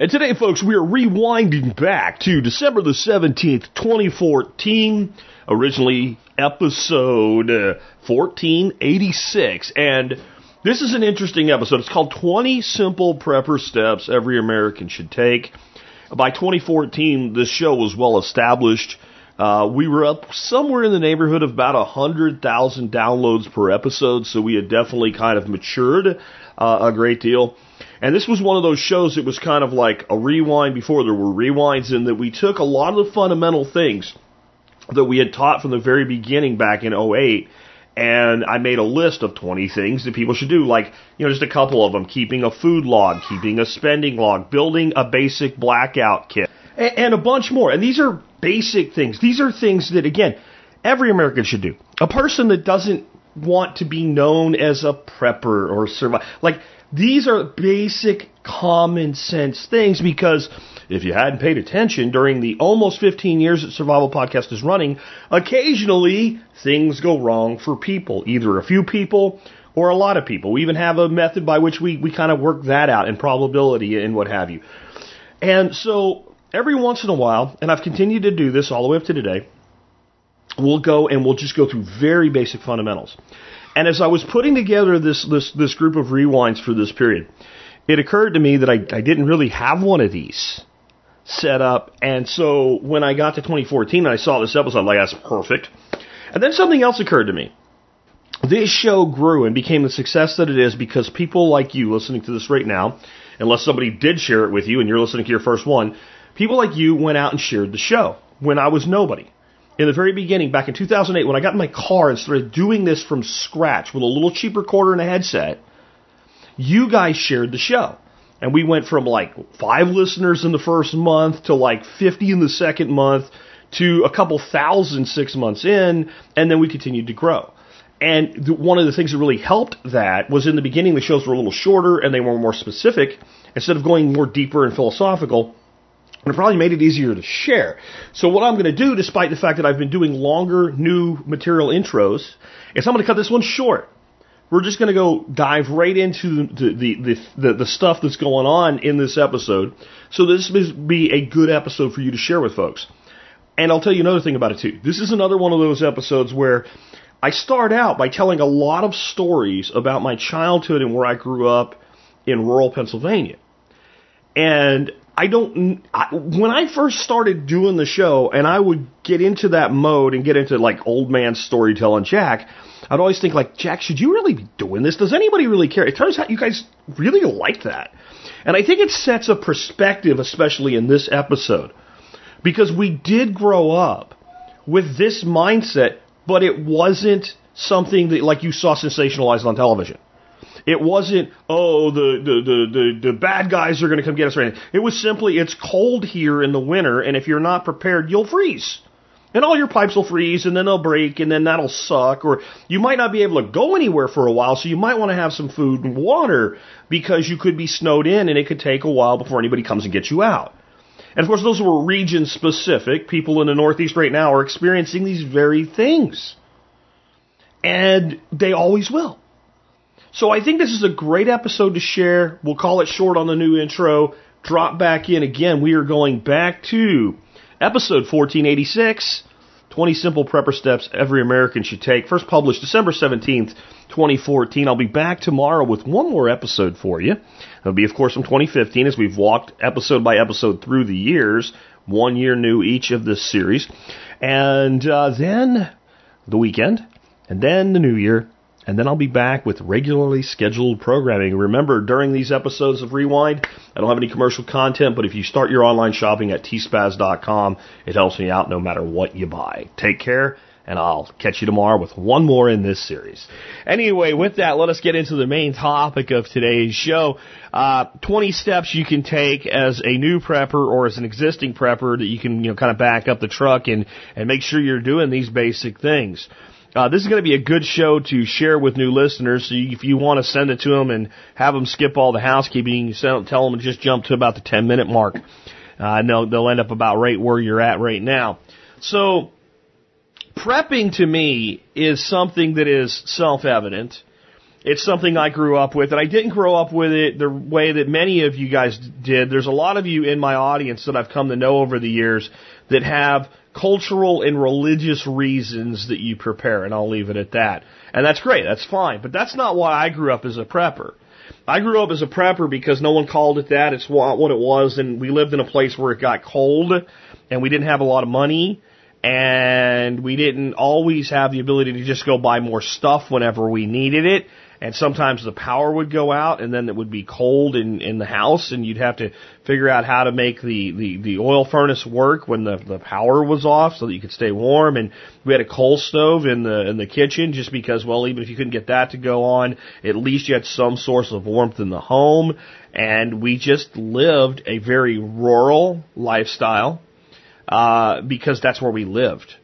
And today, folks, we are rewinding back to December the 17th, 2014, originally episode uh, 1486. And this is an interesting episode. It's called 20 Simple Prepper Steps Every American Should Take. By 2014, this show was well established. Uh, we were up somewhere in the neighborhood of about 100,000 downloads per episode, so we had definitely kind of matured uh, a great deal. And this was one of those shows that was kind of like a rewind before there were rewinds in that we took a lot of the fundamental things that we had taught from the very beginning back in 08 and I made a list of 20 things that people should do, like, you know, just a couple of them, keeping a food log, keeping a spending log, building a basic blackout kit, and, and a bunch more. And these are basic things. These are things that, again, every American should do. A person that doesn't want to be known as a prepper or survive, like, these are basic common sense things because if you hadn't paid attention during the almost 15 years that Survival Podcast is running, occasionally things go wrong for people, either a few people or a lot of people. We even have a method by which we, we kind of work that out and probability and what have you. And so every once in a while, and I've continued to do this all the way up to today, we'll go and we'll just go through very basic fundamentals. And as I was putting together this, this, this group of rewinds for this period, it occurred to me that I, I didn't really have one of these set up. And so when I got to 2014 and I saw this episode, I'm like, that's perfect. And then something else occurred to me. This show grew and became the success that it is because people like you listening to this right now, unless somebody did share it with you and you're listening to your first one, people like you went out and shared the show when I was nobody in the very beginning, back in 2008, when I got in my car and started doing this from scratch with a little cheap recorder and a headset, you guys shared the show. And we went from like five listeners in the first month to like 50 in the second month to a couple thousand six months in, and then we continued to grow. And one of the things that really helped that was in the beginning the shows were a little shorter and they were more specific. Instead of going more deeper and philosophical, and it probably made it easier to share. So what I'm going to do, despite the fact that I've been doing longer new material intros, is I'm going to cut this one short. We're just going to go dive right into the, the, the, the, the stuff that's going on in this episode. So this will be a good episode for you to share with folks. And I'll tell you another thing about it too. This is another one of those episodes where I start out by telling a lot of stories about my childhood and where I grew up in rural Pennsylvania. And I don't. I, when I first started doing the show, and I would get into that mode and get into like old man storytelling, Jack, I'd always think like, Jack, should you really be doing this? Does anybody really care? It turns out you guys really like that, and I think it sets a perspective, especially in this episode, because we did grow up with this mindset, but it wasn't something that like you saw sensationalized on television. It wasn't, oh, the, the, the, the, the bad guys are going to come get us anything. It was simply, it's cold here in the winter, and if you're not prepared, you'll freeze. And all your pipes will freeze, and then they'll break, and then that'll suck. Or you might not be able to go anywhere for a while, so you might want to have some food and water because you could be snowed in, and it could take a while before anybody comes and gets you out. And of course, those were region specific. People in the Northeast right now are experiencing these very things. And they always will. So I think this is a great episode to share. We'll call it short on the new intro. Drop back in again. We are going back to episode 1486 20 Simple Prepper Steps Every American Should Take. First published December 17th, 2014. I'll be back tomorrow with one more episode for you. It'll be, of course, from 2015 as we've walked episode by episode through the years. One year new each of this series. And uh, then the weekend, and then the new year, and then I'll be back with regularly scheduled programming. Remember, during these episodes of Rewind, I don't have any commercial content, but if you start your online shopping at tspaz.com, it helps me out no matter what you buy. Take care, and I'll catch you tomorrow with one more in this series. Anyway, with that, let us get into the main topic of today's show. Uh, 20 steps you can take as a new prepper or as an existing prepper that you can, you know, kind of back up the truck and, and make sure you're doing these basic things. Uh, this is going to be a good show to share with new listeners. So if you want to send it to them and have them skip all the housekeeping, you send, tell them to just jump to about the 10 minute mark. Uh, they'll, they'll end up about right where you're at right now. So, prepping to me is something that is self-evident. It's something I grew up with, and I didn't grow up with it the way that many of you guys did. There's a lot of you in my audience that I've come to know over the years that have cultural and religious reasons that you prepare, and I'll leave it at that. And that's great, that's fine, but that's not why I grew up as a prepper. I grew up as a prepper because no one called it that. It's what it was, and we lived in a place where it got cold, and we didn't have a lot of money, and we didn't always have the ability to just go buy more stuff whenever we needed it and sometimes the power would go out and then it would be cold in in the house and you'd have to figure out how to make the the the oil furnace work when the the power was off so that you could stay warm. And we had a coal stove in the in the kitchen just because well even if you couldn't get that to go on at least you had some source of warmth in the home. And we just lived a very rural lifestyle uh because that's where we lived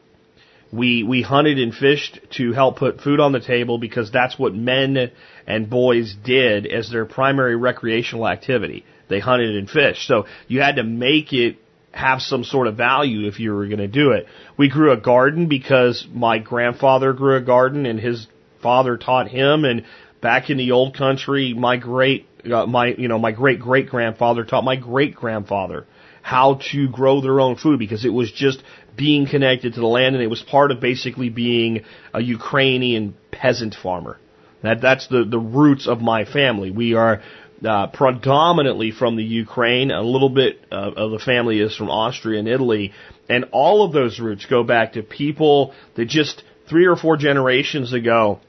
we we hunted and fished to help put food on the table because that's what men and boys did as their primary recreational activity. They hunted and fished. So you had to make it have some sort of value if you were going to do it. We grew a garden because my grandfather grew a garden and his father taught him and back in the old country my great uh, my you know my great great grandfather taught my great grandfather how to grow their own food because it was just being connected to the land, and it was part of basically being a Ukrainian peasant farmer. That that's the the roots of my family. We are uh, predominantly from the Ukraine. A little bit of the family is from Austria and Italy, and all of those roots go back to people that just three or four generations ago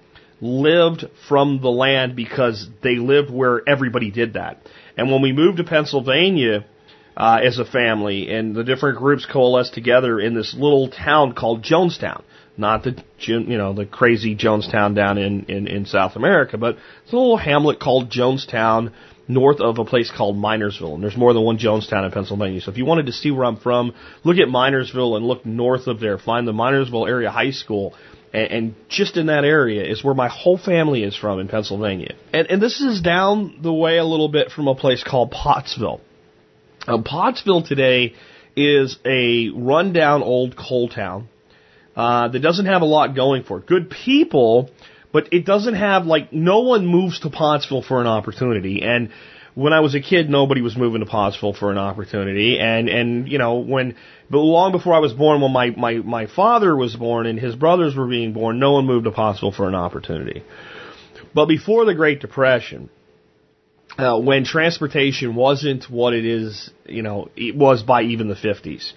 lived from the land because they lived where everybody did that. And when we moved to Pennsylvania, uh, as a family, and the different groups coalesced together in this little town called Jonestown. Not the you know the crazy Jonestown down in, in, in South America, but it's a little hamlet called Jonestown north of a place called Minersville. And there's more than one Jonestown in Pennsylvania. So if you wanted to see where I'm from, look at Minersville and look north of there. Find the Minersville Area High School. And, and just in that area is where my whole family is from in Pennsylvania. And, and this is down the way a little bit from a place called Pottsville. Um, Pottsville today is a rundown old coal town uh, that doesn't have a lot going for it. Good people, but it doesn't have like no one moves to Pottsville for an opportunity. And when I was a kid, nobody was moving to Pottsville for an opportunity. And and you know when, but long before I was born, when my my my father was born and his brothers were being born, no one moved to Pottsville for an opportunity. But before the Great Depression, uh, when transportation wasn't what it is, you know, it was by even the 50s.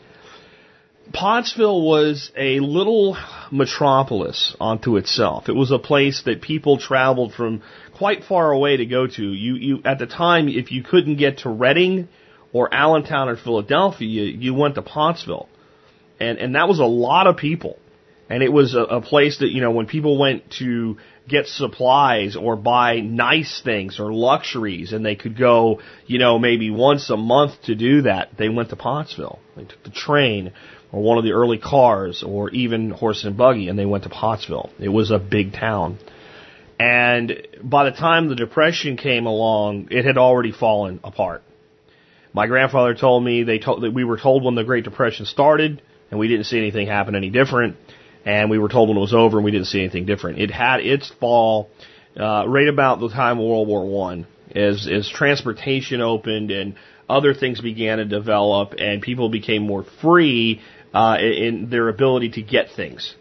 Pottsville was a little metropolis unto itself. It was a place that people traveled from quite far away to go to. You, you, at the time, if you couldn't get to Reading or Allentown or Philadelphia, you, you went to Pottsville. And, and that was a lot of people. And it was a, a place that, you know, when people went to get supplies or buy nice things or luxuries and they could go, you know, maybe once a month to do that. They went to Pottsville. They took the train or one of the early cars or even horse and buggy and they went to Pottsville. It was a big town. And by the time the depression came along, it had already fallen apart. My grandfather told me they told that we were told when the Great Depression started and we didn't see anything happen any different and we were told when it was over and we didn't see anything different. It had its fall uh, right about the time of World War One, as as transportation opened and other things began to develop, and people became more free uh, in their ability to get things.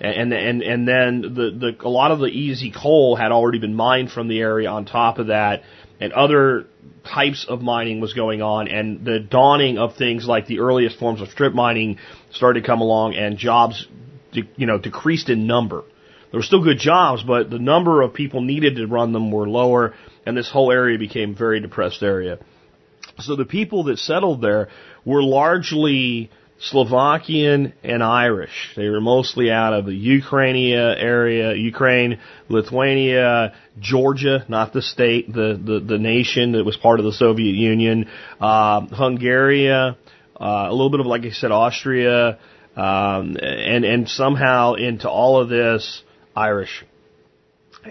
And and and then the the a lot of the easy coal had already been mined from the area. On top of that, and other types of mining was going on, and the dawning of things like the earliest forms of strip mining started to come along, and jobs you know, decreased in number. There were still good jobs, but the number of people needed to run them were lower, and this whole area became a very depressed area. So the people that settled there were largely Slovakian and Irish. They were mostly out of the Ukraine area, Ukraine, Lithuania, Georgia, not the state, the, the, the nation that was part of the Soviet Union, uh, Hungary, uh, a little bit of, like I said, Austria, um, and, and somehow into all of this, Irish.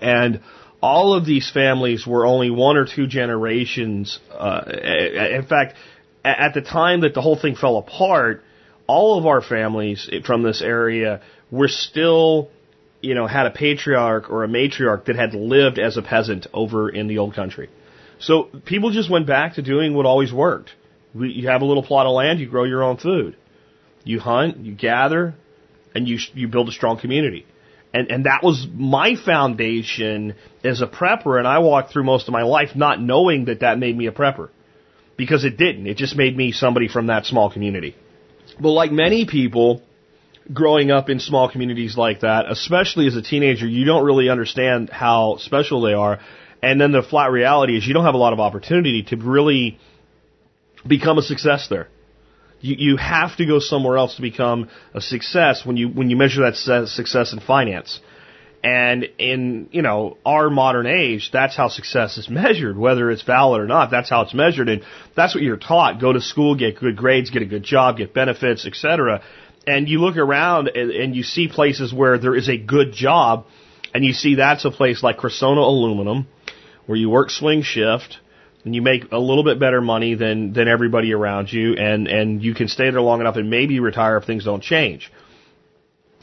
And all of these families were only one or two generations. Uh, in fact, at the time that the whole thing fell apart, all of our families from this area were still, you know, had a patriarch or a matriarch that had lived as a peasant over in the old country. So people just went back to doing what always worked. You have a little plot of land, you grow your own food. You hunt, you gather, and you, you build a strong community. And, and that was my foundation as a prepper, and I walked through most of my life not knowing that that made me a prepper. Because it didn't. It just made me somebody from that small community. But like many people, growing up in small communities like that, especially as a teenager, you don't really understand how special they are. And then the flat reality is you don't have a lot of opportunity to really become a success there. You, you have to go somewhere else to become a success when you when you measure that success in finance. And in, you know, our modern age, that's how success is measured, whether it's valid or not. That's how it's measured. And that's what you're taught. Go to school, get good grades, get a good job, get benefits, etc. And you look around and, and you see places where there is a good job, and you see that's a place like Cressona Aluminum, where you work swing shift, and you make a little bit better money than than everybody around you, and and you can stay there long enough and maybe retire if things don't change.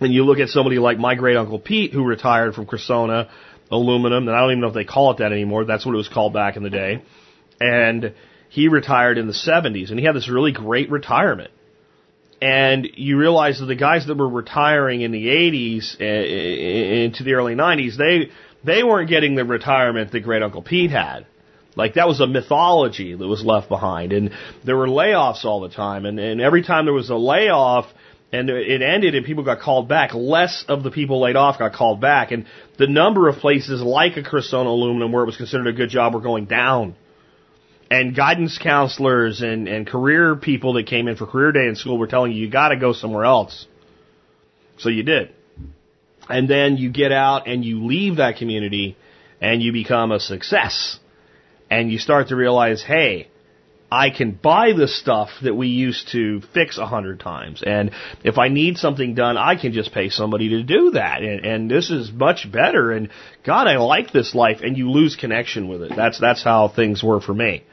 And you look at somebody like my great uncle Pete, who retired from Cressona Aluminum, and I don't even know if they call it that anymore. That's what it was called back in the day, and he retired in the 70s, and he had this really great retirement. And you realize that the guys that were retiring in the 80s eh, eh, into the early 90s, they they weren't getting the retirement that great uncle Pete had like that was a mythology that was left behind, and there were layoffs all the time, and, and every time there was a layoff and it ended and people got called back, less of the people laid off got called back, and the number of places like a Cressona Aluminum where it was considered a good job were going down. And guidance counselors and, and career people that came in for career day in school were telling you, you gotta go somewhere else. So you did. And then you get out and you leave that community and you become a success and you start to realize, hey, I can buy the stuff that we used to fix a hundred times. And if I need something done, I can just pay somebody to do that. And, and this is much better. And God, I like this life. And you lose connection with it. That's, that's how things were for me.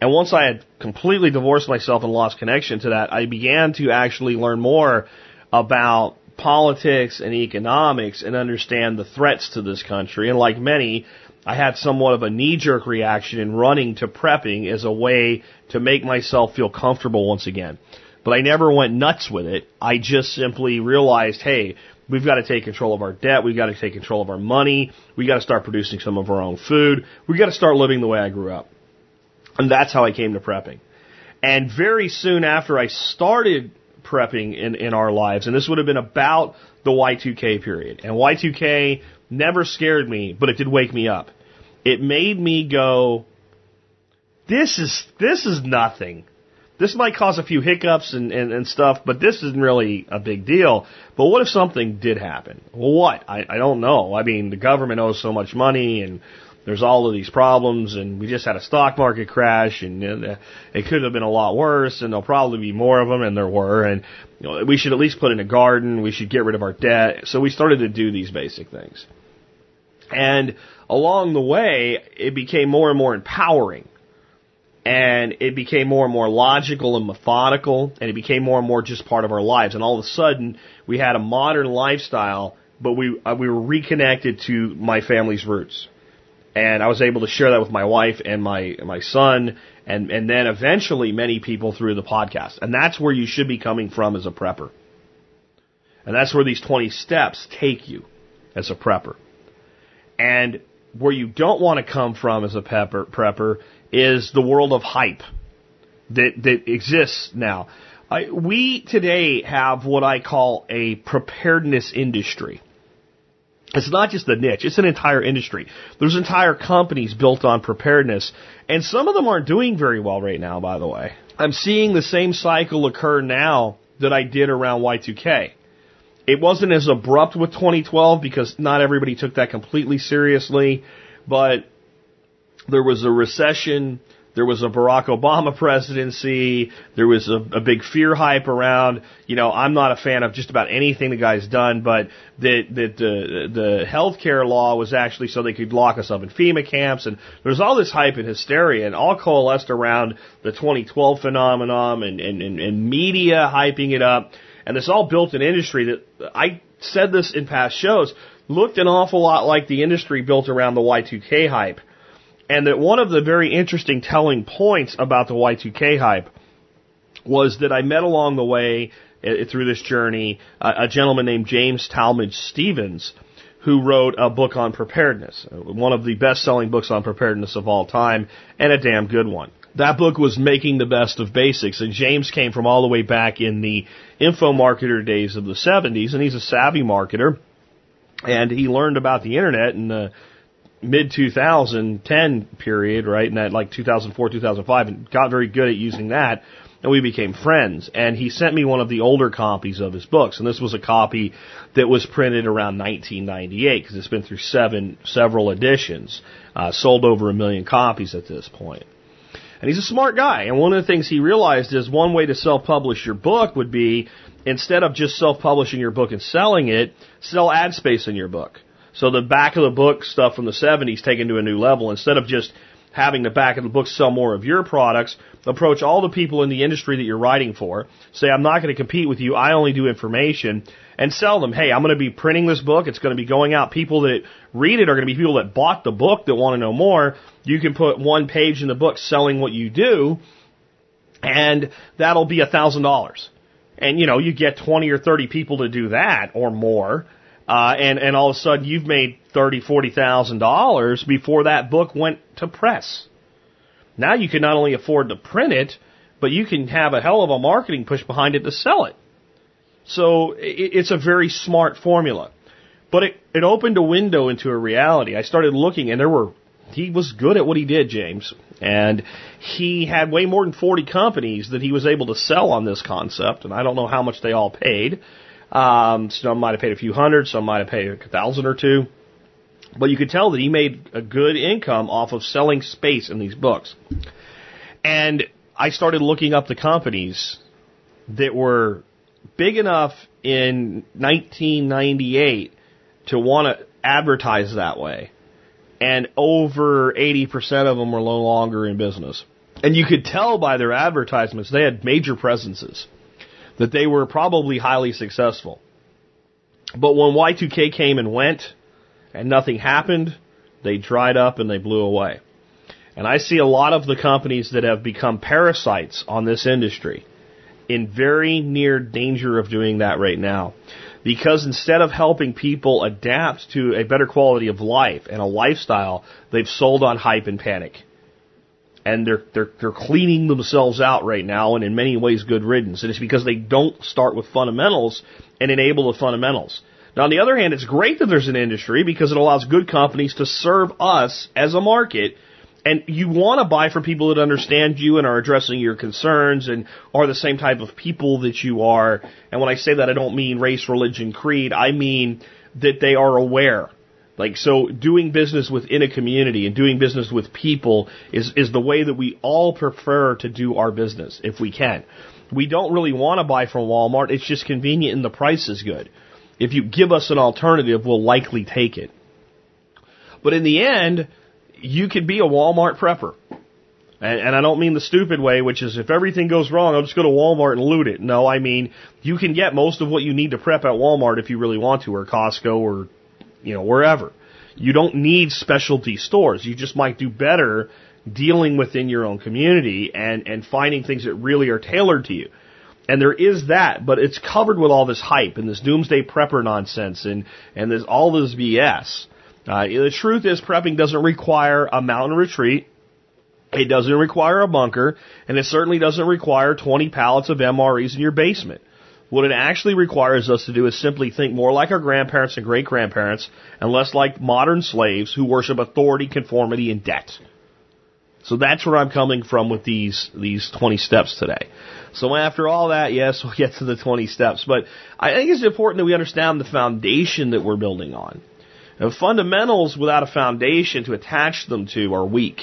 And once I had completely divorced myself and lost connection to that, I began to actually learn more about politics and economics and understand the threats to this country. And like many, I had somewhat of a knee jerk reaction in running to prepping as a way to make myself feel comfortable once again. But I never went nuts with it. I just simply realized, hey, we've got to take control of our debt. We've got to take control of our money. We've got to start producing some of our own food. We've got to start living the way I grew up. And that's how I came to prepping. And very soon after I started prepping in, in our lives, and this would have been about the Y2K period. And Y2K never scared me, but it did wake me up. It made me go, this is, this is nothing. This might cause a few hiccups and, and, and stuff, but this isn't really a big deal. But what if something did happen? What? I, I don't know. I mean, the government owes so much money and there's all of these problems and we just had a stock market crash and uh, it could have been a lot worse and there'll probably be more of them and there were and you know, we should at least put in a garden, we should get rid of our debt. So we started to do these basic things. And along the way, it became more and more empowering. And it became more and more logical and methodical, and it became more and more just part of our lives. And all of a sudden, we had a modern lifestyle, but we uh, we were reconnected to my family's roots. And I was able to share that with my wife and my my son, and and then eventually many people through the podcast. And that's where you should be coming from as a prepper. And that's where these 20 steps take you as a prepper. And where you don't want to come from as a pepper, prepper is the world of hype that, that exists now. I, we today have what I call a preparedness industry. It's not just a niche, it's an entire industry. There's entire companies built on preparedness, and some of them aren't doing very well right now, by the way. I'm seeing the same cycle occur now that I did around Y2K. It wasn't as abrupt with 2012 because not everybody took that completely seriously, but there was a recession there was a Barack Obama presidency. There was a, a big fear hype around. You know, I'm not a fan of just about anything the guy's done, but that that the the healthcare law was actually so they could lock us up in FEMA camps, and there's all this hype and hysteria, and all coalesced around the 2012 phenomenon, and and and, and media hyping it up, and this all built an industry that I said this in past shows looked an awful lot like the industry built around the Y2K hype and that one of the very interesting telling points about the Y2K hype was that I met along the way uh, through this journey a gentleman named James Talmage Stevens who wrote a book on preparedness, one of the best-selling books on preparedness of all time, and a damn good one. That book was Making the Best of Basics, and James came from all the way back in the info marketer days of the 70s, and he's a savvy marketer, and he learned about the internet in the mid 2010 period, right, in that like 2004, 2005, and got very good at using that. And we became friends. And he sent me one of the older copies of his books. And this was a copy that was printed around 1998 because it's been through seven, several editions, uh, sold over a million copies at this point. And he's a smart guy. And one of the things he realized is one way to self-publish your book would be instead of just self-publishing your book and selling it, sell ad space in your book. So the back of the book stuff from the 70s taken to a new level. Instead of just having the back of the book sell more of your products, approach all the people in the industry that you're writing for. Say, I'm not going to compete with you. I only do information and sell them. Hey, I'm going to be printing this book. It's going to be going out. People that read it are going to be people that bought the book that want to know more. You can put one page in the book selling what you do and that'll be a thousand dollars. And you know, you get 20 or 30 people to do that or more uh, and and all of a sudden you've made thirty, forty thousand dollars before that book went to press. Now you can not only afford to print it, but you can have a hell of a marketing push behind it to sell it. So it, it's a very smart formula, but it it opened a window into a reality. I started looking, and there were he was good at what he did, James, and he had way more than forty companies that he was able to sell on this concept, and I don't know how much they all paid. Um, some might have paid a few hundred, some might have paid a thousand or two. But you could tell that he made a good income off of selling space in these books. And I started looking up the companies that were big enough in 1998 to want to advertise that way. And over 80% of them were no longer in business. And you could tell by their advertisements they had major presences that they were probably highly successful. But when Y2K came and went and nothing happened, they dried up and they blew away. And I see a lot of the companies that have become parasites on this industry in very near danger of doing that right now. Because instead of helping people adapt to a better quality of life and a lifestyle, they've sold on hype and panic and they're they're they're cleaning themselves out right now, and in many ways, good riddance. And it's because they don't start with fundamentals and enable the fundamentals. Now, on the other hand, it's great that there's an industry because it allows good companies to serve us as a market. And you want to buy from people that understand you and are addressing your concerns and are the same type of people that you are. And when I say that, I don't mean race, religion, creed. I mean that they are aware like so doing business within a community and doing business with people is is the way that we all prefer to do our business if we can. We don't really want to buy from Walmart. It's just convenient and the price is good. If you give us an alternative, we'll likely take it. But in the end, you could be a Walmart prepper. And, and I don't mean the stupid way, which is if everything goes wrong, I'll just go to Walmart and loot it. No, I mean you can get most of what you need to prep at Walmart if you really want to, or Costco, or you know, wherever. You don't need specialty stores. You just might do better dealing within your own community and, and finding things that really are tailored to you. And there is that, but it's covered with all this hype and this doomsday prepper nonsense and, and there's all this BS. Uh, the truth is prepping doesn't require a mountain retreat. It doesn't require a bunker, and it certainly doesn't require 20 pallets of MREs in your basement. What it actually requires us to do is simply think more like our grandparents and great grandparents and less like modern slaves who worship authority, conformity, and debt. So that's where I'm coming from with these, these 20 steps today. So after all that, yes, we'll get to the 20 steps, but I think it's important that we understand the foundation that we're building on. Now, fundamentals without a foundation to attach them to are weak.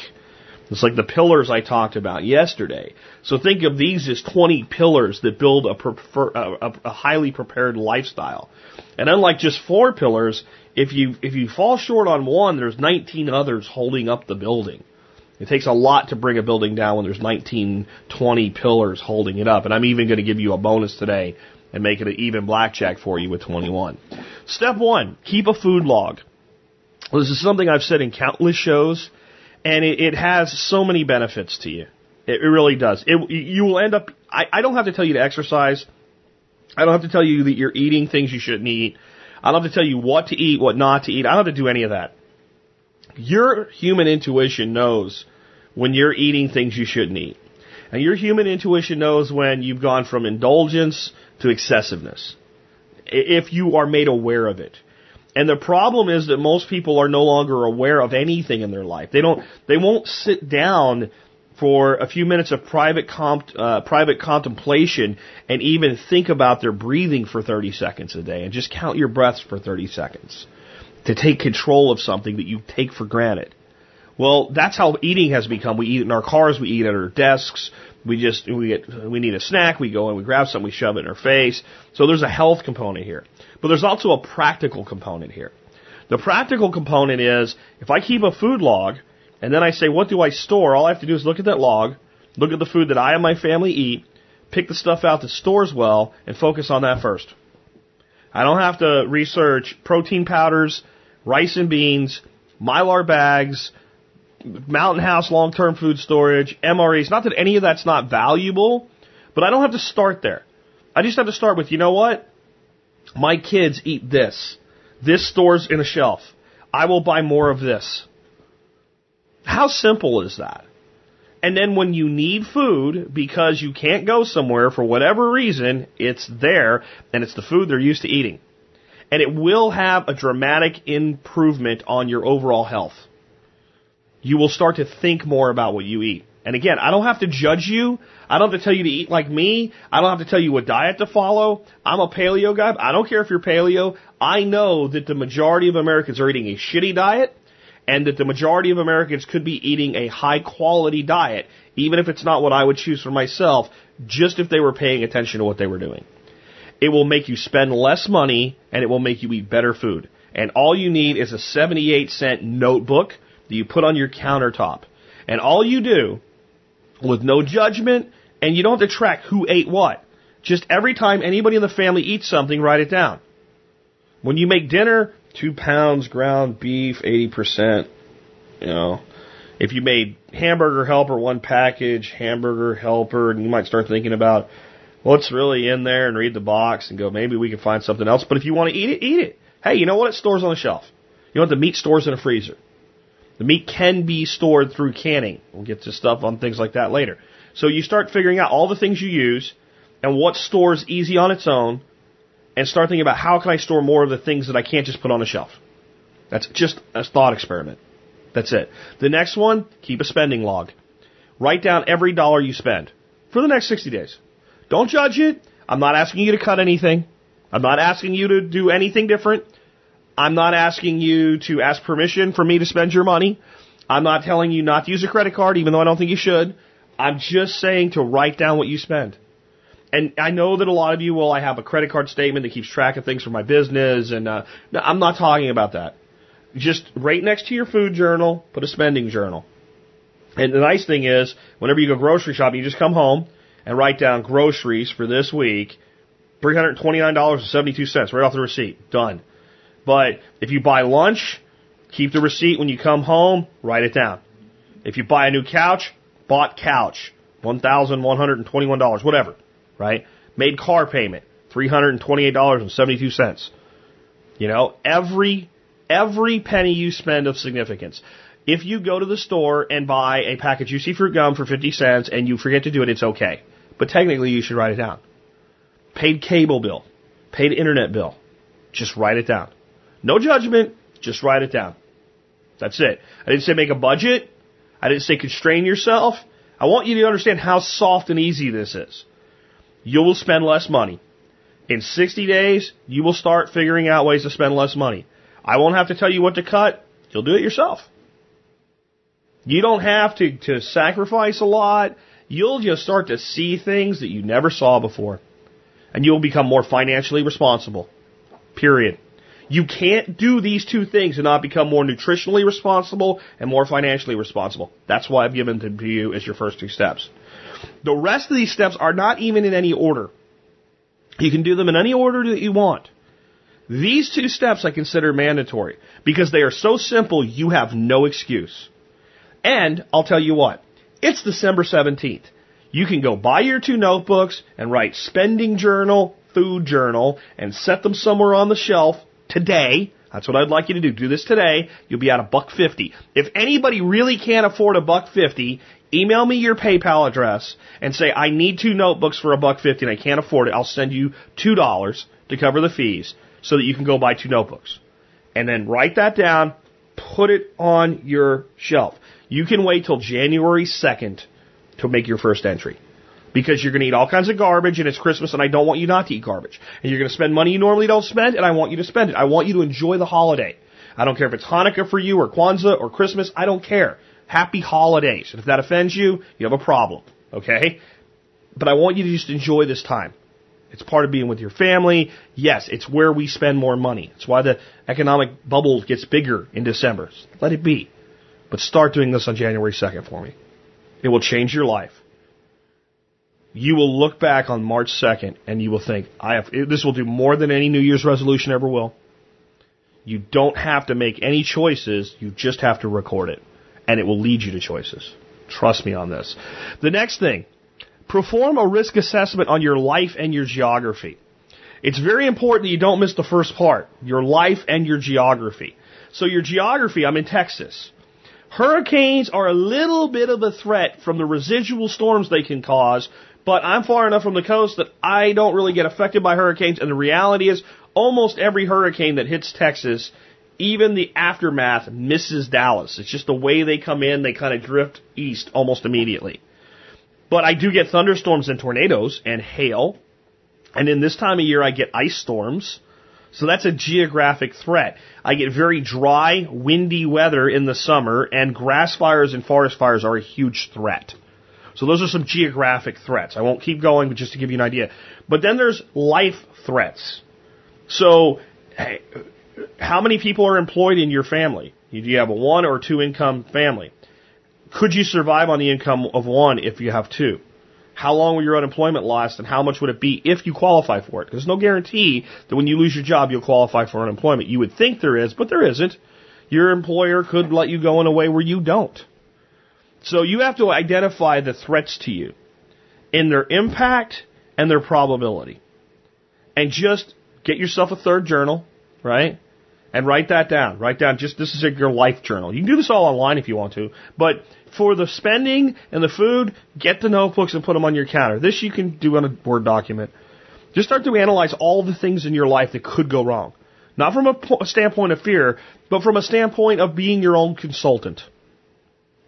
It's like the pillars I talked about yesterday. So think of these as 20 pillars that build a, prefer, a, a, highly prepared lifestyle. And unlike just four pillars, if you, if you fall short on one, there's 19 others holding up the building. It takes a lot to bring a building down when there's 19, 20 pillars holding it up. And I'm even going to give you a bonus today and make it an even blackjack for you with 21. Step one, keep a food log. This is something I've said in countless shows and it, it has so many benefits to you. It, it really does. It, you will end up. I, I don't have to tell you to exercise. I don't have to tell you that you're eating things you shouldn't eat. I don't have to tell you what to eat, what not to eat. I don't have to do any of that. Your human intuition knows when you're eating things you shouldn't eat. And your human intuition knows when you've gone from indulgence to excessiveness. If you are made aware of it. And the problem is that most people are no longer aware of anything in their life. They don't, they won't sit down for a few minutes of private comp, uh, private contemplation and even think about their breathing for 30 seconds a day and just count your breaths for 30 seconds to take control of something that you take for granted. Well, that's how eating has become. We eat in our cars, we eat at our desks, we just we get we need a snack, we go and we grab something, we shove it in our face. So there's a health component here. But there's also a practical component here. The practical component is if I keep a food log and then I say, what do I store? All I have to do is look at that log, look at the food that I and my family eat, pick the stuff out that stores well, and focus on that first. I don't have to research protein powders, rice and beans, mylar bags, mountain house long-term food storage, MREs. Not that any of that's not valuable, but I don't have to start there. I just have to start with, you know what? My kids eat this. This stores in a shelf. I will buy more of this. How simple is that? And then when you need food because you can't go somewhere for whatever reason, it's there and it's the food they're used to eating. And it will have a dramatic improvement on your overall health. You will start to think more about what you eat. And again, I don't have to judge you. I don't have to tell you to eat like me. I don't have to tell you what diet to follow. I'm a paleo guy. I don't care if you're paleo. I know that the majority of Americans are eating a shitty diet and that the majority of Americans could be eating a high quality diet, even if it's not what I would choose for myself, just if they were paying attention to what they were doing. It will make you spend less money and it will make you eat better food. And all you need is a 78 cent notebook that you put on your countertop. And all you do with no judgment, and you don't have to track who ate what. Just every time anybody in the family eats something, write it down. When you make dinner, two pounds ground beef, 80%, you know. If you made hamburger helper, one package, hamburger helper, and you might start thinking about what's really in there and read the box and go, maybe we can find something else. But if you want to eat it, eat it. Hey, you know what? It stores on the shelf. You know what? The meat stores in a freezer. The meat can be stored through canning. We'll get to stuff on things like that later. So you start figuring out all the things you use and what stores easy on its own and start thinking about how can I store more of the things that I can't just put on a shelf. That's just a thought experiment. That's it. The next one, keep a spending log. Write down every dollar you spend for the next 60 days. Don't judge it. I'm not asking you to cut anything. I'm not asking you to do anything different. I'm not asking you to ask permission for me to spend your money. I'm not telling you not to use a credit card, even though I don't think you should. I'm just saying to write down what you spend. And I know that a lot of you will. I have a credit card statement that keeps track of things for my business, and uh, I'm not talking about that. Just right next to your food journal, put a spending journal. And the nice thing is, whenever you go grocery shopping, you just come home and write down groceries for this week, $329.72 right off the receipt. Done. But if you buy lunch, keep the receipt when you come home, write it down. If you buy a new couch, bought couch, $1,121, whatever, right? Made car payment, $328.72. You know, every, every penny you spend of significance. If you go to the store and buy a pack of juicy fruit gum for 50 cents and you forget to do it, it's okay. But technically you should write it down. paid cable bill, paid internet bill. Just write it down. No judgment, just write it down. That's it. I didn't say make a budget. I didn't say constrain yourself. I want you to understand how soft and easy this is. You will spend less money. In 60 days, you will start figuring out ways to spend less money. I won't have to tell you what to cut. You'll do it yourself. You don't have to, to sacrifice a lot. You'll just start to see things that you never saw before. And you'll become more financially responsible. Period. You can't do these two things and not become more nutritionally responsible and more financially responsible. That's why I've given them to you as your first two steps. The rest of these steps are not even in any order. You can do them in any order that you want. These two steps I consider mandatory because they are so simple you have no excuse. And I'll tell you what, it's December 17th. You can go buy your two notebooks and write spending journal, food journal, and set them somewhere on the shelf today. That's what I'd like you to do. Do this today. You'll be at a buck fifty. If anybody really can't afford a buck fifty, email me your PayPal address and say I need two notebooks for a buck fifty and I can't afford it. I'll send you two dollars to cover the fees so that you can go buy two notebooks. And then write that down, put it on your shelf. You can wait till January 2nd to make your first entry. Because you're going to eat all kinds of garbage and it's Christmas and I don't want you not to eat garbage. And you're going to spend money you normally don't spend and I want you to spend it. I want you to enjoy the holiday. I don't care if it's Hanukkah for you or Kwanzaa or Christmas. I don't care. Happy holidays. And if that offends you, you have a problem. Okay? But I want you to just enjoy this time. It's part of being with your family. Yes, it's where we spend more money. It's why the economic bubble gets bigger in December. Let it be. But start doing this on January 2nd for me. It will change your life. You will look back on March 2nd and you will think, I have, this will do more than any New Year's resolution ever will. You don't have to make any choices. You just have to record it. And it will lead you to choices. Trust me on this. The next thing, perform a risk assessment on your life and your geography. It's very important that you don't miss the first part, your life and your geography. So your geography, I'm in Texas. Hurricanes are a little bit of a threat from the residual storms they can cause, but I'm far enough from the coast that I don't really get affected by hurricanes, and the reality is almost every hurricane that hits Texas, even the aftermath misses Dallas. It's just the way they come in, they kind of drift east almost immediately. But I do get thunderstorms and tornadoes and hail, and in this time of year I get ice storms. So that's a geographic threat. I get very dry, windy weather in the summer, and grass fires and forest fires are a huge threat. So those are some geographic threats. I won't keep going, but just to give you an idea. But then there's life threats. So, hey, how many people are employed in your family? Do you have a one or two income family? Could you survive on the income of one if you have two? How long will your unemployment last and how much would it be if you qualify for it? Because There's no guarantee that when you lose your job you'll qualify for unemployment. You would think there is, but there isn't. Your employer could let you go in a way where you don't. So you have to identify the threats to you in their impact and their probability. And just get yourself a third journal, right? And write that down. Write down just this is your life journal. You can do this all online if you want to, but for the spending and the food, get the notebooks and put them on your counter. This you can do on a Word document. Just start to analyze all the things in your life that could go wrong. Not from a, po- a standpoint of fear, but from a standpoint of being your own consultant.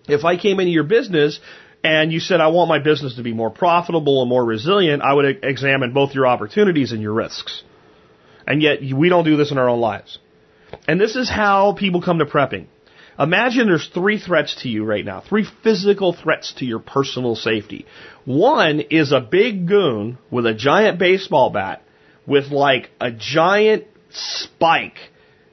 If I came into your business and you said, I want my business to be more profitable and more resilient, I would examine both your opportunities and your risks. And yet, we don't do this in our own lives. And this is how people come to prepping. Imagine there's three threats to you right now, three physical threats to your personal safety. One is a big goon with a giant baseball bat with like a giant spike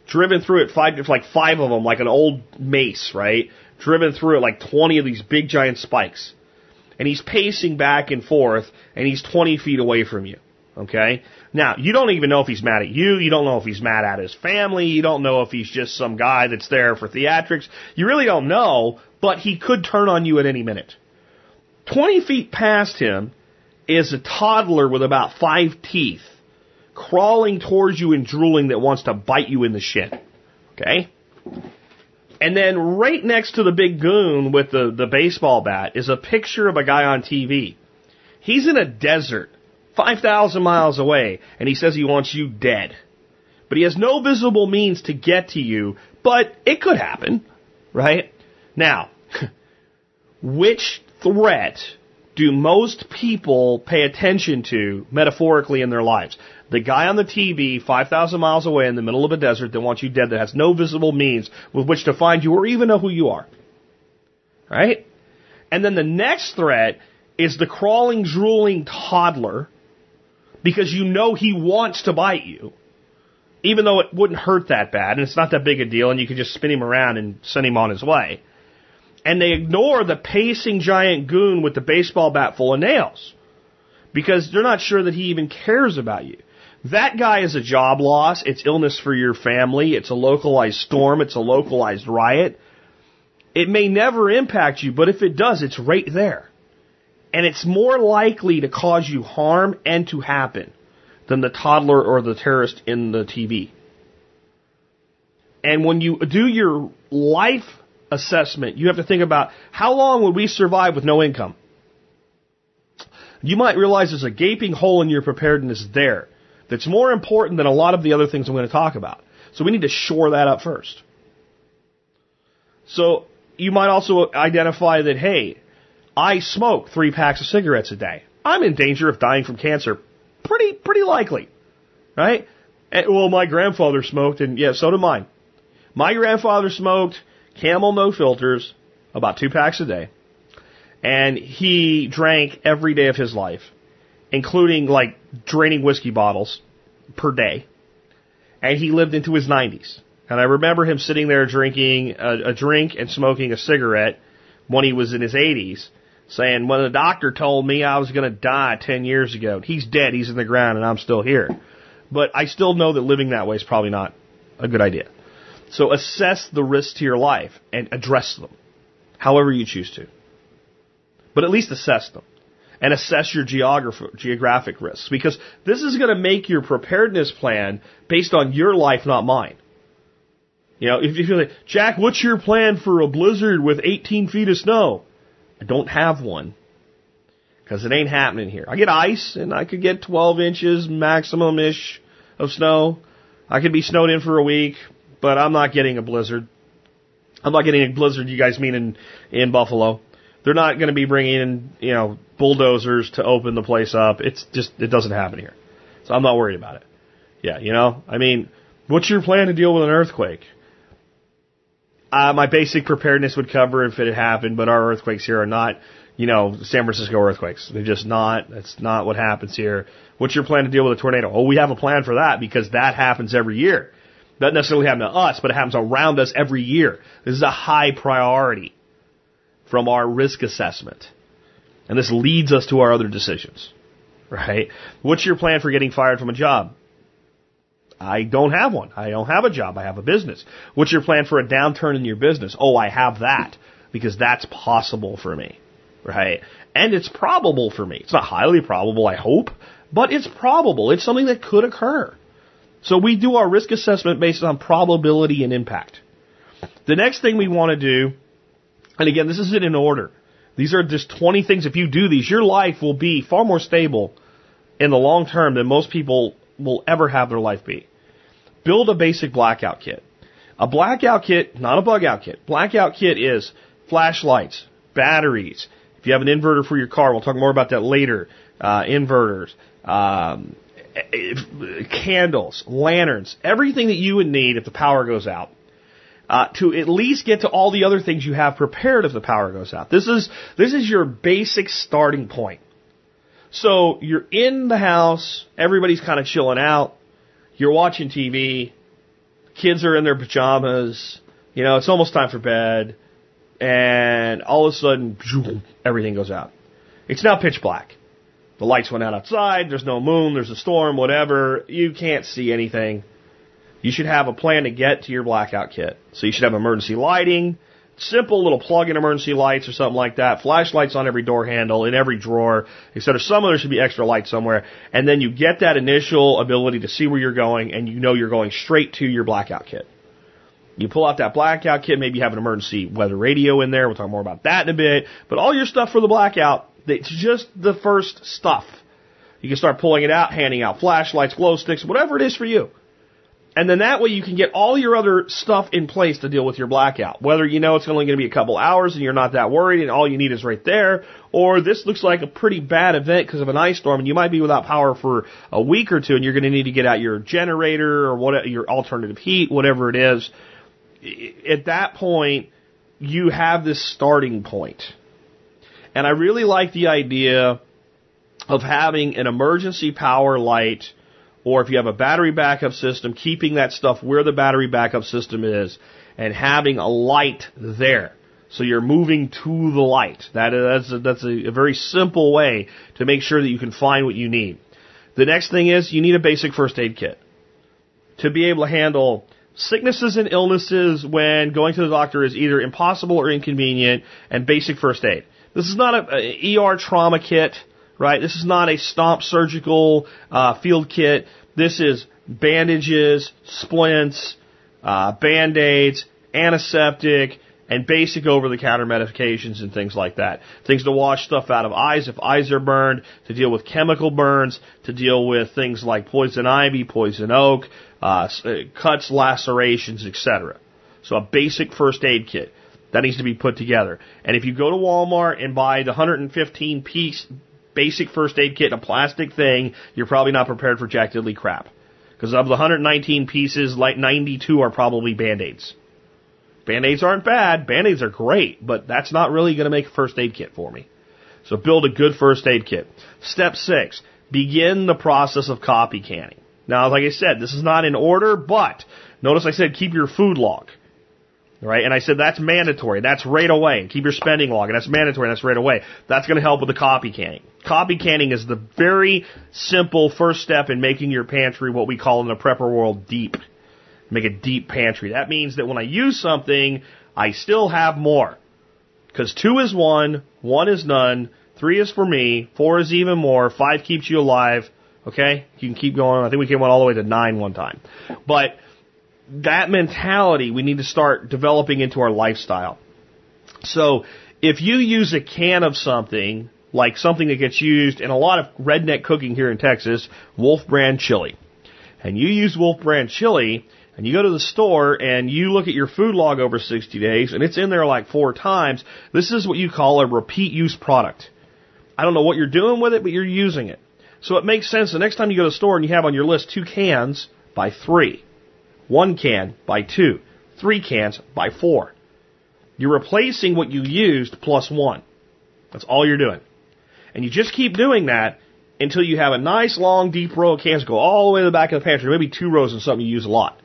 driven through it, five, like five of them, like an old mace, right? Driven through it like 20 of these big giant spikes. And he's pacing back and forth and he's 20 feet away from you. Okay? Now, you don't even know if he's mad at you. You don't know if he's mad at his family. You don't know if he's just some guy that's there for theatrics. You really don't know, but he could turn on you at any minute. 20 feet past him is a toddler with about five teeth crawling towards you and drooling that wants to bite you in the shin. Okay? And then right next to the big goon with the, the baseball bat is a picture of a guy on TV. He's in a desert 5,000 miles away, and he says he wants you dead. But he has no visible means to get to you, but it could happen, right? Now, which threat do most people pay attention to metaphorically in their lives? The guy on the TV 5,000 miles away in the middle of a desert that wants you dead that has no visible means with which to find you or even know who you are. Right? And then the next threat is the crawling, drooling toddler because you know he wants to bite you, even though it wouldn't hurt that bad and it's not that big a deal and you can just spin him around and send him on his way and they ignore the pacing giant goon with the baseball bat full of nails because they're not sure that he even cares about you. That guy is a job loss. It's illness for your family. It's a localized storm. It's a localized riot. It may never impact you, but if it does, it's right there. And it's more likely to cause you harm and to happen than the toddler or the terrorist in the TV. And when you do your life assessment, you have to think about how long would we survive with no income? You might realize there's a gaping hole in your preparedness there that's more important than a lot of the other things I'm going to talk about. So we need to shore that up first. So you might also identify that, hey, I smoke three packs of cigarettes a day. I'm in danger of dying from cancer. Pretty, pretty likely. Right? And, well, my grandfather smoked, and yeah, so did mine. My grandfather smoked, Camel no filters, about two packs a day. And he drank every day of his life, including like draining whiskey bottles per day. And he lived into his 90s. And I remember him sitting there drinking a, a drink and smoking a cigarette when he was in his 80s, saying, When the doctor told me I was going to die 10 years ago, he's dead, he's in the ground, and I'm still here. But I still know that living that way is probably not a good idea. So assess the risks to your life and address them, however you choose to. But at least assess them. And assess your geographic risks. Because this is going to make your preparedness plan based on your life, not mine. You know, if you're like, Jack, what's your plan for a blizzard with 18 feet of snow? I don't have one. Because it ain't happening here. I get ice, and I could get 12 inches maximum-ish of snow. I could be snowed in for a week but I'm not getting a blizzard. I'm not getting a blizzard you guys mean in, in Buffalo. They're not going to be bringing in, you know, bulldozers to open the place up. It's just, it doesn't happen here. So I'm not worried about it. Yeah, you know, I mean, what's your plan to deal with an earthquake? Uh, my basic preparedness would cover if it had happened, but our earthquakes here are not, you know, San Francisco earthquakes. They're just not, that's not what happens here. What's your plan to deal with a tornado? Oh, we have a plan for that because that happens every year. Doesn't necessarily happen to us, but it happens around us every year. This is a high priority from our risk assessment. And this leads us to our other decisions. Right? What's your plan for getting fired from a job? I don't have one. I don't have a job. I have a business. What's your plan for a downturn in your business? Oh, I have that because that's possible for me. Right? And it's probable for me. It's not highly probable, I hope, but it's probable. It's something that could occur. So we do our risk assessment based on probability and impact. The next thing we want to do, and again, this isn't in order. These are just 20 things. If you do these, your life will be far more stable in the long term than most people will ever have their life be. Build a basic blackout kit. A blackout kit, not a bug out kit. Blackout kit is flashlights, batteries. If you have an inverter for your car, we'll talk more about that later. Uh, inverters, um, candles, lanterns, everything that you would need if the power goes out. Uh, to at least get to all the other things you have prepared if the power goes out. This is this is your basic starting point. So you're in the house, everybody's kind of chilling out, you're watching TV, kids are in their pajamas, you know, it's almost time for bed, and all of a sudden, everything goes out. It's now pitch black. The lights went out outside. There's no moon. There's a storm, whatever. You can't see anything. You should have a plan to get to your blackout kit. So you should have emergency lighting, simple little plug-in emergency lights or something like that. Flashlights on every door handle, in every drawer, etc. Some of there should be extra light somewhere. And then you get that initial ability to see where you're going, and you know you're going straight to your blackout kit. You pull out that blackout kit, maybe you have an emergency weather radio in there. We'll talk more about that in a bit. But all your stuff for the blackout it's just the first stuff. You can start pulling it out, handing out flashlights, glow sticks, whatever it is for you. And then that way you can get all your other stuff in place to deal with your blackout. Whether you know it's only going to be a couple hours and you're not that worried and all you need is right there, or this looks like a pretty bad event because of an ice storm and you might be without power for a week or two and you're going to need to get out your generator or what, your alternative heat, whatever it is. At that point, you have this starting point. And I really like the idea of having an emergency power light or if you have a battery backup system, keeping that stuff where the battery backup system is and having a light there. So you're moving to the light. That, that's a, that's a, very simple way to make sure that you can find what you need. The next thing is you need a basic first aid kit to be able to handle sicknesses and illnesses when going to the doctor is either impossible or inconvenient and basic first aid. This is not a, a ER trauma kit right? This is not a stomp surgical uh, field kit. This is bandages, splints, uh, band-aids, antiseptic, and basic over-the-counter medications and things like that. Things to wash stuff out of eyes if eyes are burned, to deal with chemical burns, to deal with things like poison ivy, poison oak, uh, uh cuts, lacerations, etc. So a basic first aid kit. That needs to be put together. And if you go to Walmart and buy the 115 piece basic first aid kit in a plastic thing, you're probably not prepared for Jack Diddley crap. Because of the 119 pieces, like 92 are probably band-aids. Band-aids aren't bad, band-aids are great, but that's not really going to make a first aid kit for me. So build a good first aid kit. Step six, begin the process of copy canning. Now, like I said, this is not in order, but notice I said keep your food log. Right? And I said that's mandatory. That's right away. Keep your spending log, and that's mandatory. That's right away. That's going to help with the copy canning. Copy canning is the very simple first step in making your pantry what we call in the prepper world deep. Make a deep pantry. That means that when I use something, I still have more. Because two is one, one is none, three is for me, four is even more, five keeps you alive. Okay? You can keep going. I think we came all the way to nine one time. But that mentality we need to start developing into our lifestyle. So if you use a can of something, like something that gets used in a lot of redneck cooking here in Texas, Wolf brand chili, and you use Wolf brand chili, and you go to the store and you look at your food log over 60 days, and it's in there like four times, this is what you call a repeat use product. I don't know what you're doing with it, but you're using it. So it makes sense the next time you go to the store and you have on your list two cans, buy three. One can, by two. Three cans, by four. You're replacing what you used plus one. That's all you're doing. And you just keep doing that until you have a nice long deep row of cans go all the way to the back of the pantry, maybe two rows of something you use a lot.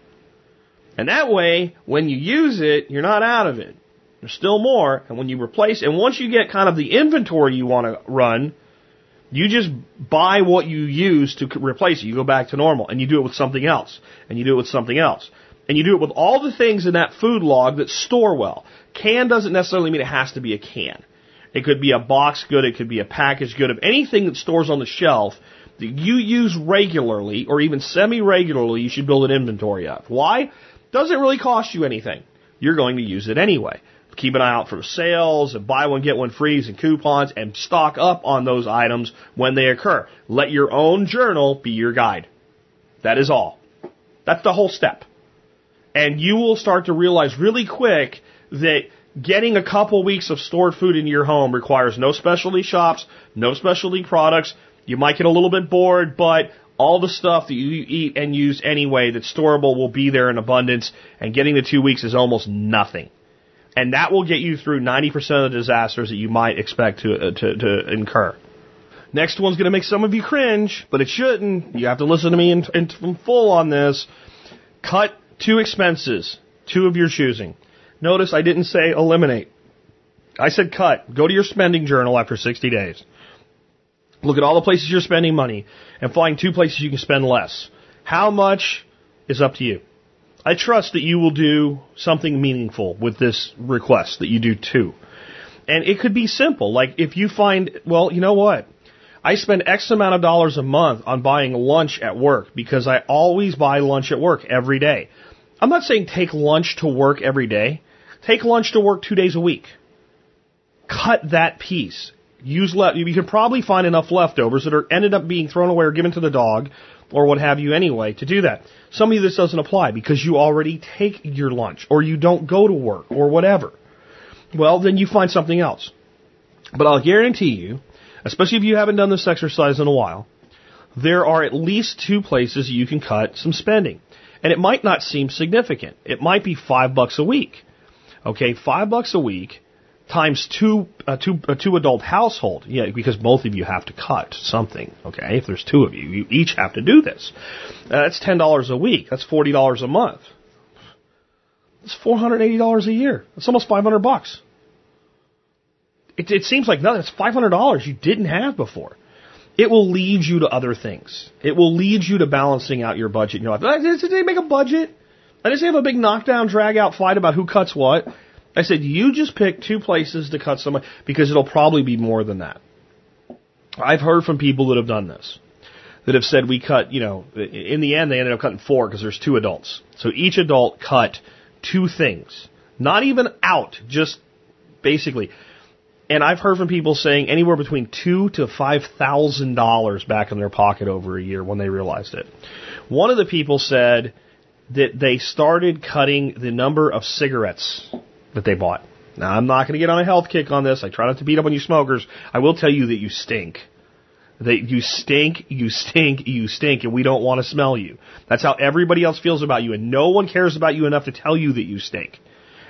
And that way, when you use it, you're not out of it. There's still more, and when you replace, and once you get kind of the inventory you want to run, you just buy what you use to replace it. You go back to normal and you do it with something else and you do it with something else. And you do it with all the things in that food log that store well. Can doesn't necessarily mean it has to be a can. It could be a box good, it could be a package good of anything that stores on the shelf that you use regularly or even semi-regularly, you should build an inventory of. Why? Doesn't really cost you anything. You're going to use it anyway keep an eye out for sales and buy one get one frees and coupons and stock up on those items when they occur. Let your own journal be your guide. That is all. That's the whole step. And you will start to realize really quick that getting a couple weeks of stored food in your home requires no specialty shops, no specialty products. You might get a little bit bored, but all the stuff that you eat and use anyway that's storable will be there in abundance, and getting the two weeks is almost nothing and that will get you through 90% of the disasters that you might expect to, uh, to, to incur. Next one's going to make some of you cringe, but it shouldn't. You have to listen to me in, in, in full on this. Cut two expenses, two of your choosing. Notice I didn't say eliminate. I said cut. Go to your spending journal after 60 days. Look at all the places you're spending money and find two places you can spend less. How much is up to you. I trust that you will do something meaningful with this request that you do too. And it could be simple. Like if you find, well, you know what? I spend X amount of dollars a month on buying lunch at work because I always buy lunch at work every day. I'm not saying take lunch to work every day. Take lunch to work two days a week. Cut that piece. Use le- you can probably find enough leftovers that are ended up being thrown away or given to the dog or what have you anyway to do that. Some of you this doesn't apply because you already take your lunch or you don't go to work or whatever. Well, then you find something else. But I'll guarantee you, especially if you haven't done this exercise in a while, there are at least two places you can cut some spending. And it might not seem significant. It might be five bucks a week. Okay, five bucks a week times two, uh, two, a two adult household. Yeah, because both of you have to cut something. Okay, if there's two of you, you each have to do this. Uh, that's ten dollars a week. That's forty dollars a month. It's four hundred eighty dollars a year. That's almost five hundred bucks. It, it seems like nothing. It's five hundred dollars you didn't have before. It will lead you to other things. It will lead you to balancing out your budget You know. Did they make a budget? I didn't have a big knockdown, drag out fight about who cuts what. I said, you just pick two places to cut some, because it'll probably be more than that. I've heard from people that have done this, that have said we cut, you know, in the end they ended up cutting four because there's two adults. So each adult cut two things. Not even out, just basically. And I've heard from people saying anywhere between two to five thousand dollars back in their pocket over a year when they realized it. One of the people said that they started cutting the number of cigarettes that they bought. Now, I'm not going to get on a health kick on this. I try not to beat up on you smokers. I will tell you that you stink. That you stink, you stink, you stink, and we don't want to smell you. That's how everybody else feels about you, and no one cares about you enough to tell you that you stink.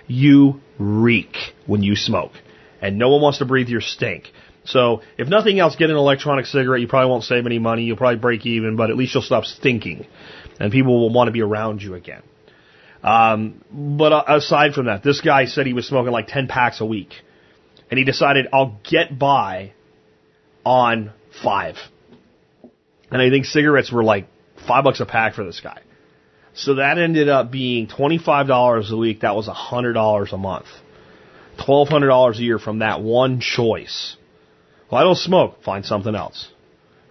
You reek when you smoke, and no one wants to breathe your stink. So, if nothing else, get an electronic cigarette. You probably won't save any money. You'll probably break even, but at least you'll stop stinking, and people will want to be around you again. Um, but uh, aside from that, this guy said he was smoking like 10 packs a week. And he decided, I'll get by on five. And I think cigarettes were like five bucks a pack for this guy. So that ended up being $25 a week. That was $100 a month. $1,200 a year from that one choice. Well, I don't smoke. Find something else.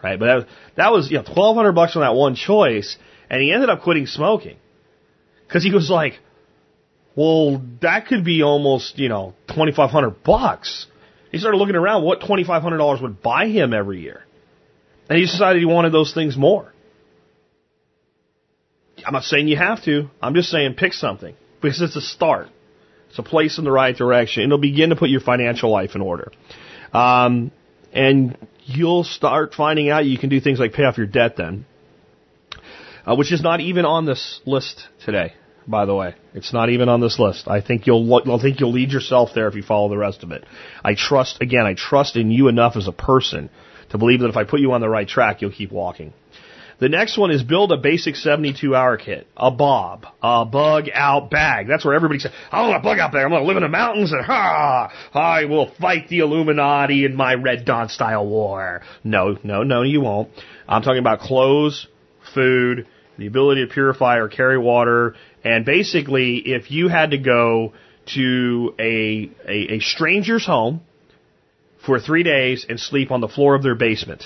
Right? But that, that was, you know, 1200 bucks on that one choice. And he ended up quitting smoking. Because he was like, well, that could be almost, you know, 2500 bucks. He started looking around what $2,500 would buy him every year. And he decided he wanted those things more. I'm not saying you have to. I'm just saying pick something because it's a start. It's a place in the right direction. It'll begin to put your financial life in order. Um, and you'll start finding out you can do things like pay off your debt then uh, which is not even on this list today. By the way, it's not even on this list. I think you'll I think you'll lead yourself there if you follow the rest of it. I trust again. I trust in you enough as a person to believe that if I put you on the right track, you'll keep walking. The next one is build a basic 72 hour kit, a bob, a bug out bag. That's where everybody says, I want a bug out bag. I'm going to live in the mountains and ha, I will fight the Illuminati in my Red Dawn style war. No, no, no, you won't. I'm talking about clothes, food, the ability to purify or carry water, and basically, if you had to go to a, a, a stranger's home for three days and sleep on the floor of their basement,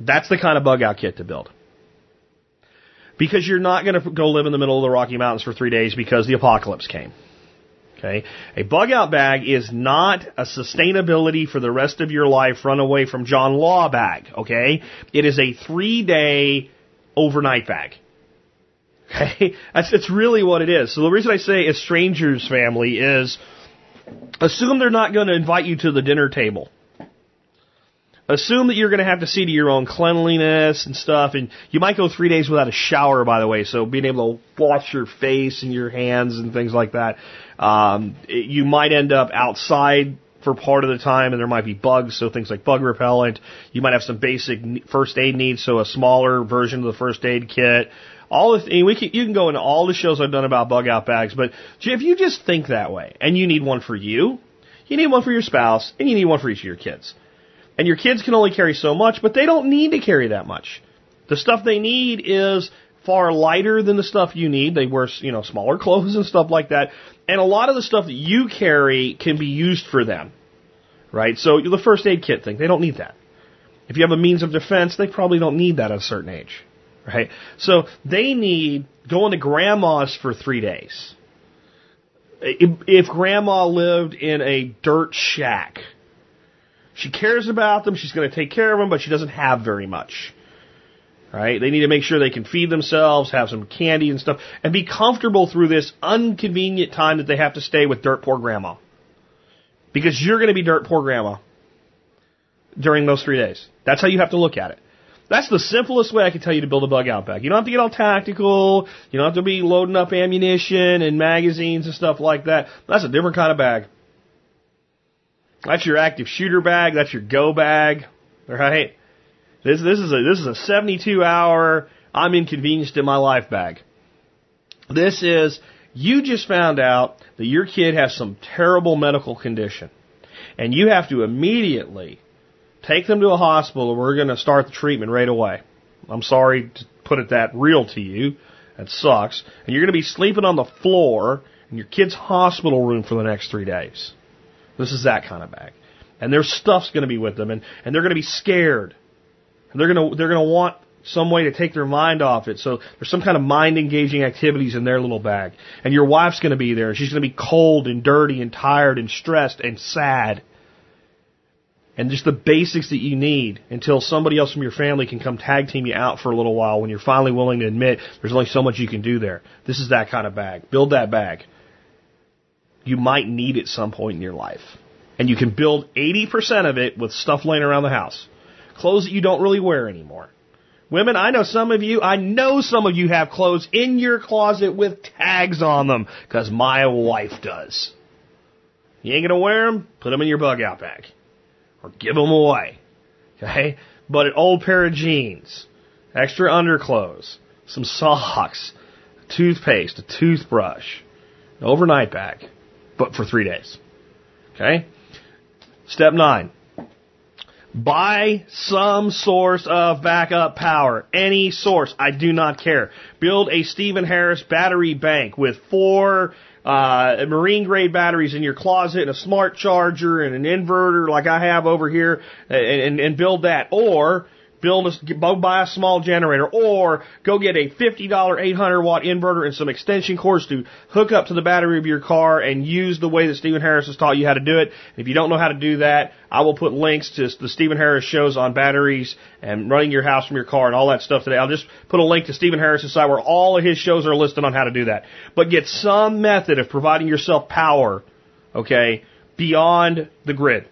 that's the kind of bug out kit to build. Because you're not going to go live in the middle of the Rocky Mountains for three days because the apocalypse came. Okay. A bug out bag is not a sustainability for the rest of your life run away from John Law bag. Okay. It is a three day overnight bag. Okay? That's, that's really what it is. So the reason I say a stranger's family is assume they're not going to invite you to the dinner table. Assume that you're going to have to see to your own cleanliness and stuff, and you might go three days without a shower, by the way, so being able to wash your face and your hands and things like that. Um, you might end up outside for part of the time, and there might be bugs, so things like bug repellent. You might have some basic first aid needs, so a smaller version of the first aid kit. All the we can, you can go into all the shows I've done about bug out bags, but if you just think that way, and you need one for you, you need one for your spouse, and you need one for each of your kids. And your kids can only carry so much, but they don't need to carry that much. The stuff they need is far lighter than the stuff you need. They wear, you know, smaller clothes and stuff like that. And a lot of the stuff that you carry can be used for them. Right? So the first aid kit thing, they don't need that. If you have a means of defense, they probably don't need that at a certain age. Right? So they need going to grandma's for three days. If, if grandma lived in a dirt shack, She cares about them. She's going to take care of them, but she doesn't have very much. Right? They need to make sure they can feed themselves, have some candy and stuff, and be comfortable through this inconvenient time that they have to stay with dirt poor grandma. Because you're going to be dirt poor grandma during those three days. That's how you have to look at it. That's the simplest way I can tell you to build a bug out bag. You don't have to get all tactical. You don't have to be loading up ammunition and magazines and stuff like that. That's a different kind of bag. That's your active shooter bag. That's your go bag. Right? This this is a this is a 72 hour I'm inconvenienced in my life bag. This is you just found out that your kid has some terrible medical condition, and you have to immediately Take them to a hospital and we're going to start the treatment right away. I'm sorry to put it that real to you. That sucks. And you're going to be sleeping on the floor in your kid's hospital room for the next three days. This is that kind of bag. And their stuff's going to be with them and, and they're going to be scared. They're going to, they're to want some way to take their mind off it. So there's some kind of mind engaging activities in their little bag. And your wife's going to be there she's going to be cold and dirty and tired and stressed and sad and just the basics that you need until somebody else from your family can come tag team you out for a little while when you're finally willing to admit there's only so much you can do there. This is that kind of bag. Build that bag. You might need it some point in your life. And you can build 80% of it with stuff laying around the house. Clothes that you don't really wear anymore. Women, I know some of you, I know some of you have clothes in your closet with tags on them, because my wife does. You ain't gonna wear them? Put them in your bug out bag or give them away. Okay? But an old pair of jeans, extra underclothes, some socks, toothpaste, a toothbrush, an overnight bag, but for three days. Okay? Step nine. Buy some source of backup power. Any source. I do not care. Build a Steven Harris battery bank with four uh, marine grade batteries in your closet and a smart charger and an inverter like I have over here and, and, and build that. Or build a, go buy a small generator or go get a $50 800 watt inverter and some extension cords to hook up to the battery of your car and use the way that Steven Harris has taught you how to do it. If you don't know how to do that, I will put links to the Steven Harris shows on batteries and running your house from your car and all that stuff today. I'll just put a link to Steven Harris' site where all of his shows are listed on how to do that. But get some method of providing yourself power, okay, beyond the grid.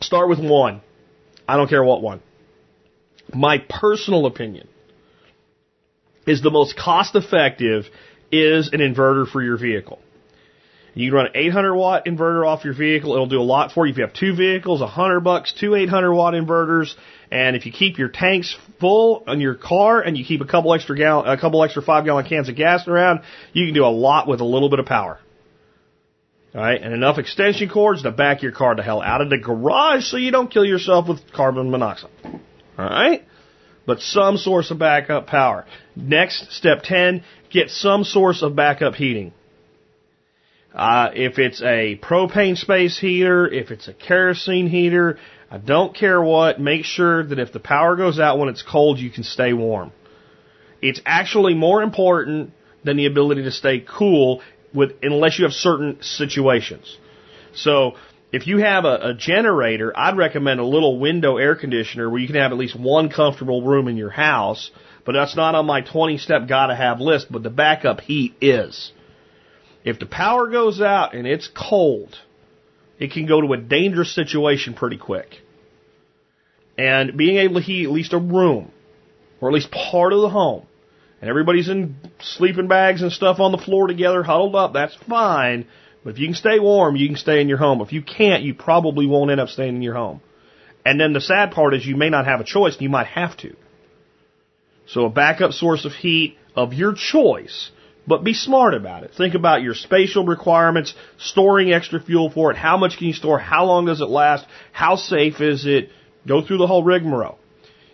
Start with one. I don't care what one my personal opinion, is the most cost effective is an inverter for your vehicle. You can run an 800 watt inverter off your vehicle. It'll do a lot for you. If you have two vehicles, 100 bucks, two 800 watt inverters. And if you keep your tanks full on your car and you keep a couple extra gallon, a couple extra five gallon cans of gas around, you can do a lot with a little bit of power. Alright, and enough extension cords to back your car to hell out of the garage so you don't kill yourself with carbon monoxide. Alright? But some source of backup power. Next, step 10, get some source of backup heating. Uh, if it's a propane space heater, if it's a kerosene heater, I don't care what, make sure that if the power goes out when it's cold, you can stay warm. It's actually more important than the ability to stay cool with, unless you have certain situations. So, if you have a, a generator, I'd recommend a little window air conditioner where you can have at least one comfortable room in your house. But that's not on my 20 step gotta have list, but the backup heat is. If the power goes out and it's cold, it can go to a dangerous situation pretty quick. And being able to heat at least a room, or at least part of the home, and everybody's in sleeping bags and stuff on the floor together, huddled up, that's fine. But if you can stay warm, you can stay in your home. If you can't, you probably won't end up staying in your home. And then the sad part is you may not have a choice, you might have to. So a backup source of heat of your choice, but be smart about it. Think about your spatial requirements, storing extra fuel for it, how much can you store, how long does it last, how safe is it, go through the whole rigmarole.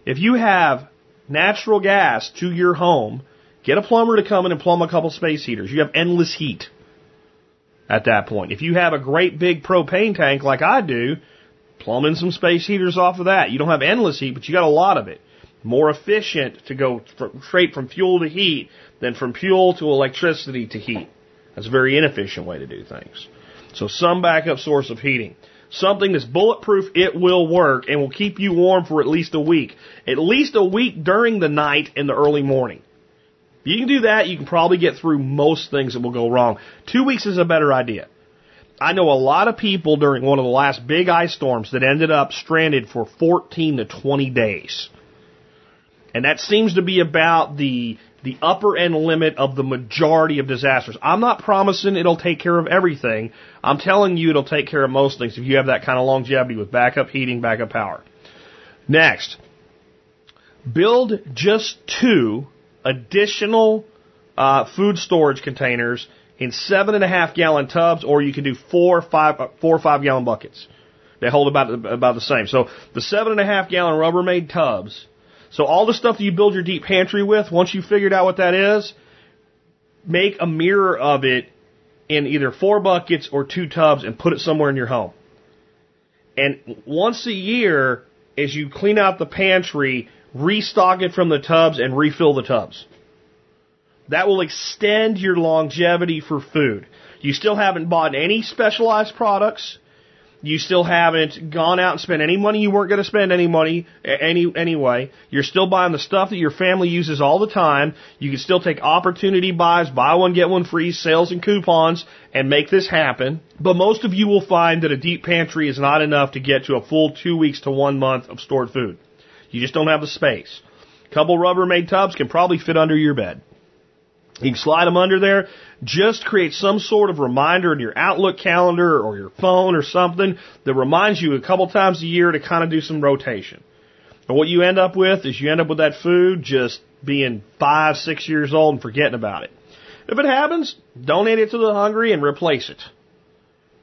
If you have natural gas to your home, get a plumber to come in and plumb a couple space heaters. You have endless heat at that point. If you have a great big propane tank like I do, plumb in some space heaters off of that. You don't have endless heat, but you got a lot of it. More efficient to go straight from fuel to heat than from fuel to electricity to heat. That's a very inefficient way to do things. So some backup source of heating. something that's bulletproof, it will work and will keep you warm for at least a week. At least a week during the night and the early morning. You can do that, you can probably get through most things that will go wrong. Two weeks is a better idea. I know a lot of people during one of the last big ice storms that ended up stranded for 14 to 20 days. And that seems to be about the the upper end limit of the majority of disasters. I'm not promising it'll take care of everything. I'm telling you it'll take care of most things if you have that kind of longevity with backup heating, backup power. Next, build just two additional uh, food storage containers in seven and a half gallon tubs, or you can do four, five, uh, four or five gallon buckets. They hold about about the same. So the seven and a half gallon Rubbermaid tubs so all the stuff that you build your deep pantry with, once you figured out what that is, make a mirror of it in either four buckets or two tubs and put it somewhere in your home. And once a year, as you clean out the pantry, restock it from the tubs and refill the tubs. That will extend your longevity for food. You still haven't bought any specialized products. You still haven't gone out and spent any money you weren't going to spend any money any anyway. You're still buying the stuff that your family uses all the time. You can still take opportunity buys, buy one get one free sales and coupons and make this happen. But most of you will find that a deep pantry is not enough to get to a full 2 weeks to 1 month of stored food. You just don't have the space. A couple Rubbermaid tubs can probably fit under your bed. You can slide them under there. Just create some sort of reminder in your Outlook calendar or your phone or something that reminds you a couple times a year to kind of do some rotation. And what you end up with is you end up with that food just being five, six years old and forgetting about it. If it happens, donate it to the hungry and replace it.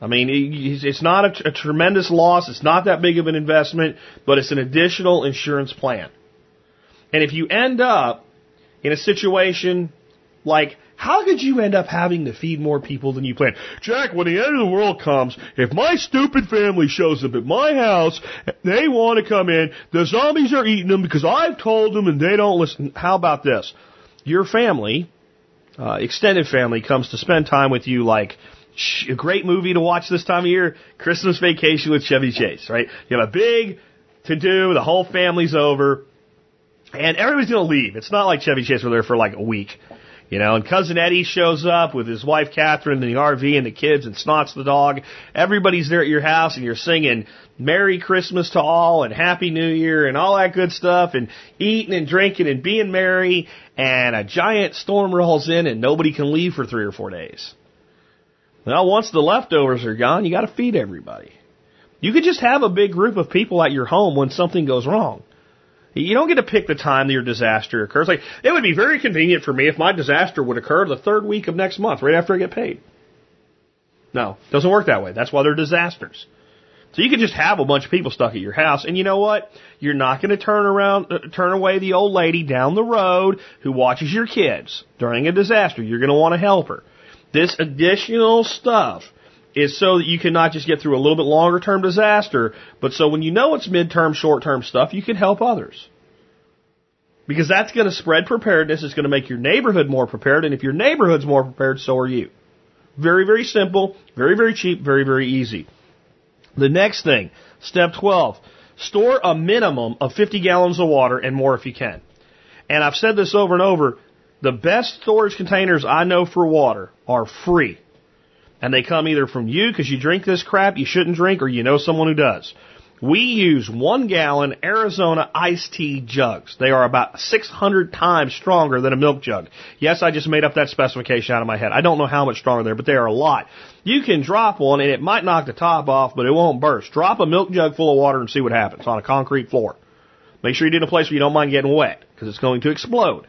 I mean, it's not a, a tremendous loss. It's not that big of an investment, but it's an additional insurance plan. And if you end up in a situation like, how could you end up having to feed more people than you planned? Jack, when the end of the world comes, if my stupid family shows up at my house, they want to come in, the zombies are eating them because I've told them and they don't listen. How about this? Your family, uh, extended family, comes to spend time with you like, a great movie to watch this time of year, Christmas Vacation with Chevy Chase, right? You have a big to do, the whole family's over, and everybody's gonna leave. It's not like Chevy Chase were there for like a week. You know, and cousin Eddie shows up with his wife Catherine in the RV and the kids and Snots the dog. Everybody's there at your house and you're singing Merry Christmas to all and Happy New Year and all that good stuff and eating and drinking and being merry and a giant storm rolls in and nobody can leave for three or four days. Well, once the leftovers are gone, you gotta feed everybody. You could just have a big group of people at your home when something goes wrong. You don't get to pick the time that your disaster occurs. Like, it would be very convenient for me if my disaster would occur the third week of next month, right after I get paid. No, doesn't work that way. That's why they're disasters. So you can just have a bunch of people stuck at your house, and you know what? You're not going to turn around, uh, turn away the old lady down the road who watches your kids during a disaster. You're going to want to help her. This additional stuff is so that you can not just get through a little bit longer term disaster, but so when you know it's midterm, short term stuff, you can help others. Because that's going to spread preparedness. It's going to make your neighborhood more prepared. And if your neighborhood's more prepared, so are you. Very, very simple, very, very cheap, very, very easy. The next thing, step 12, store a minimum of 50 gallons of water and more if you can. And I've said this over and over, the best storage containers I know for water are free. And they come either from you because you drink this crap you shouldn't drink or you know someone who does. We use one gallon Arizona iced tea jugs. They are about 600 times stronger than a milk jug. Yes, I just made up that specification out of my head. I don't know how much stronger they are, but they are a lot. You can drop one and it might knock the top off, but it won't burst. Drop a milk jug full of water and see what happens on a concrete floor. Make sure you do it in a place where you don't mind getting wet because it's going to explode.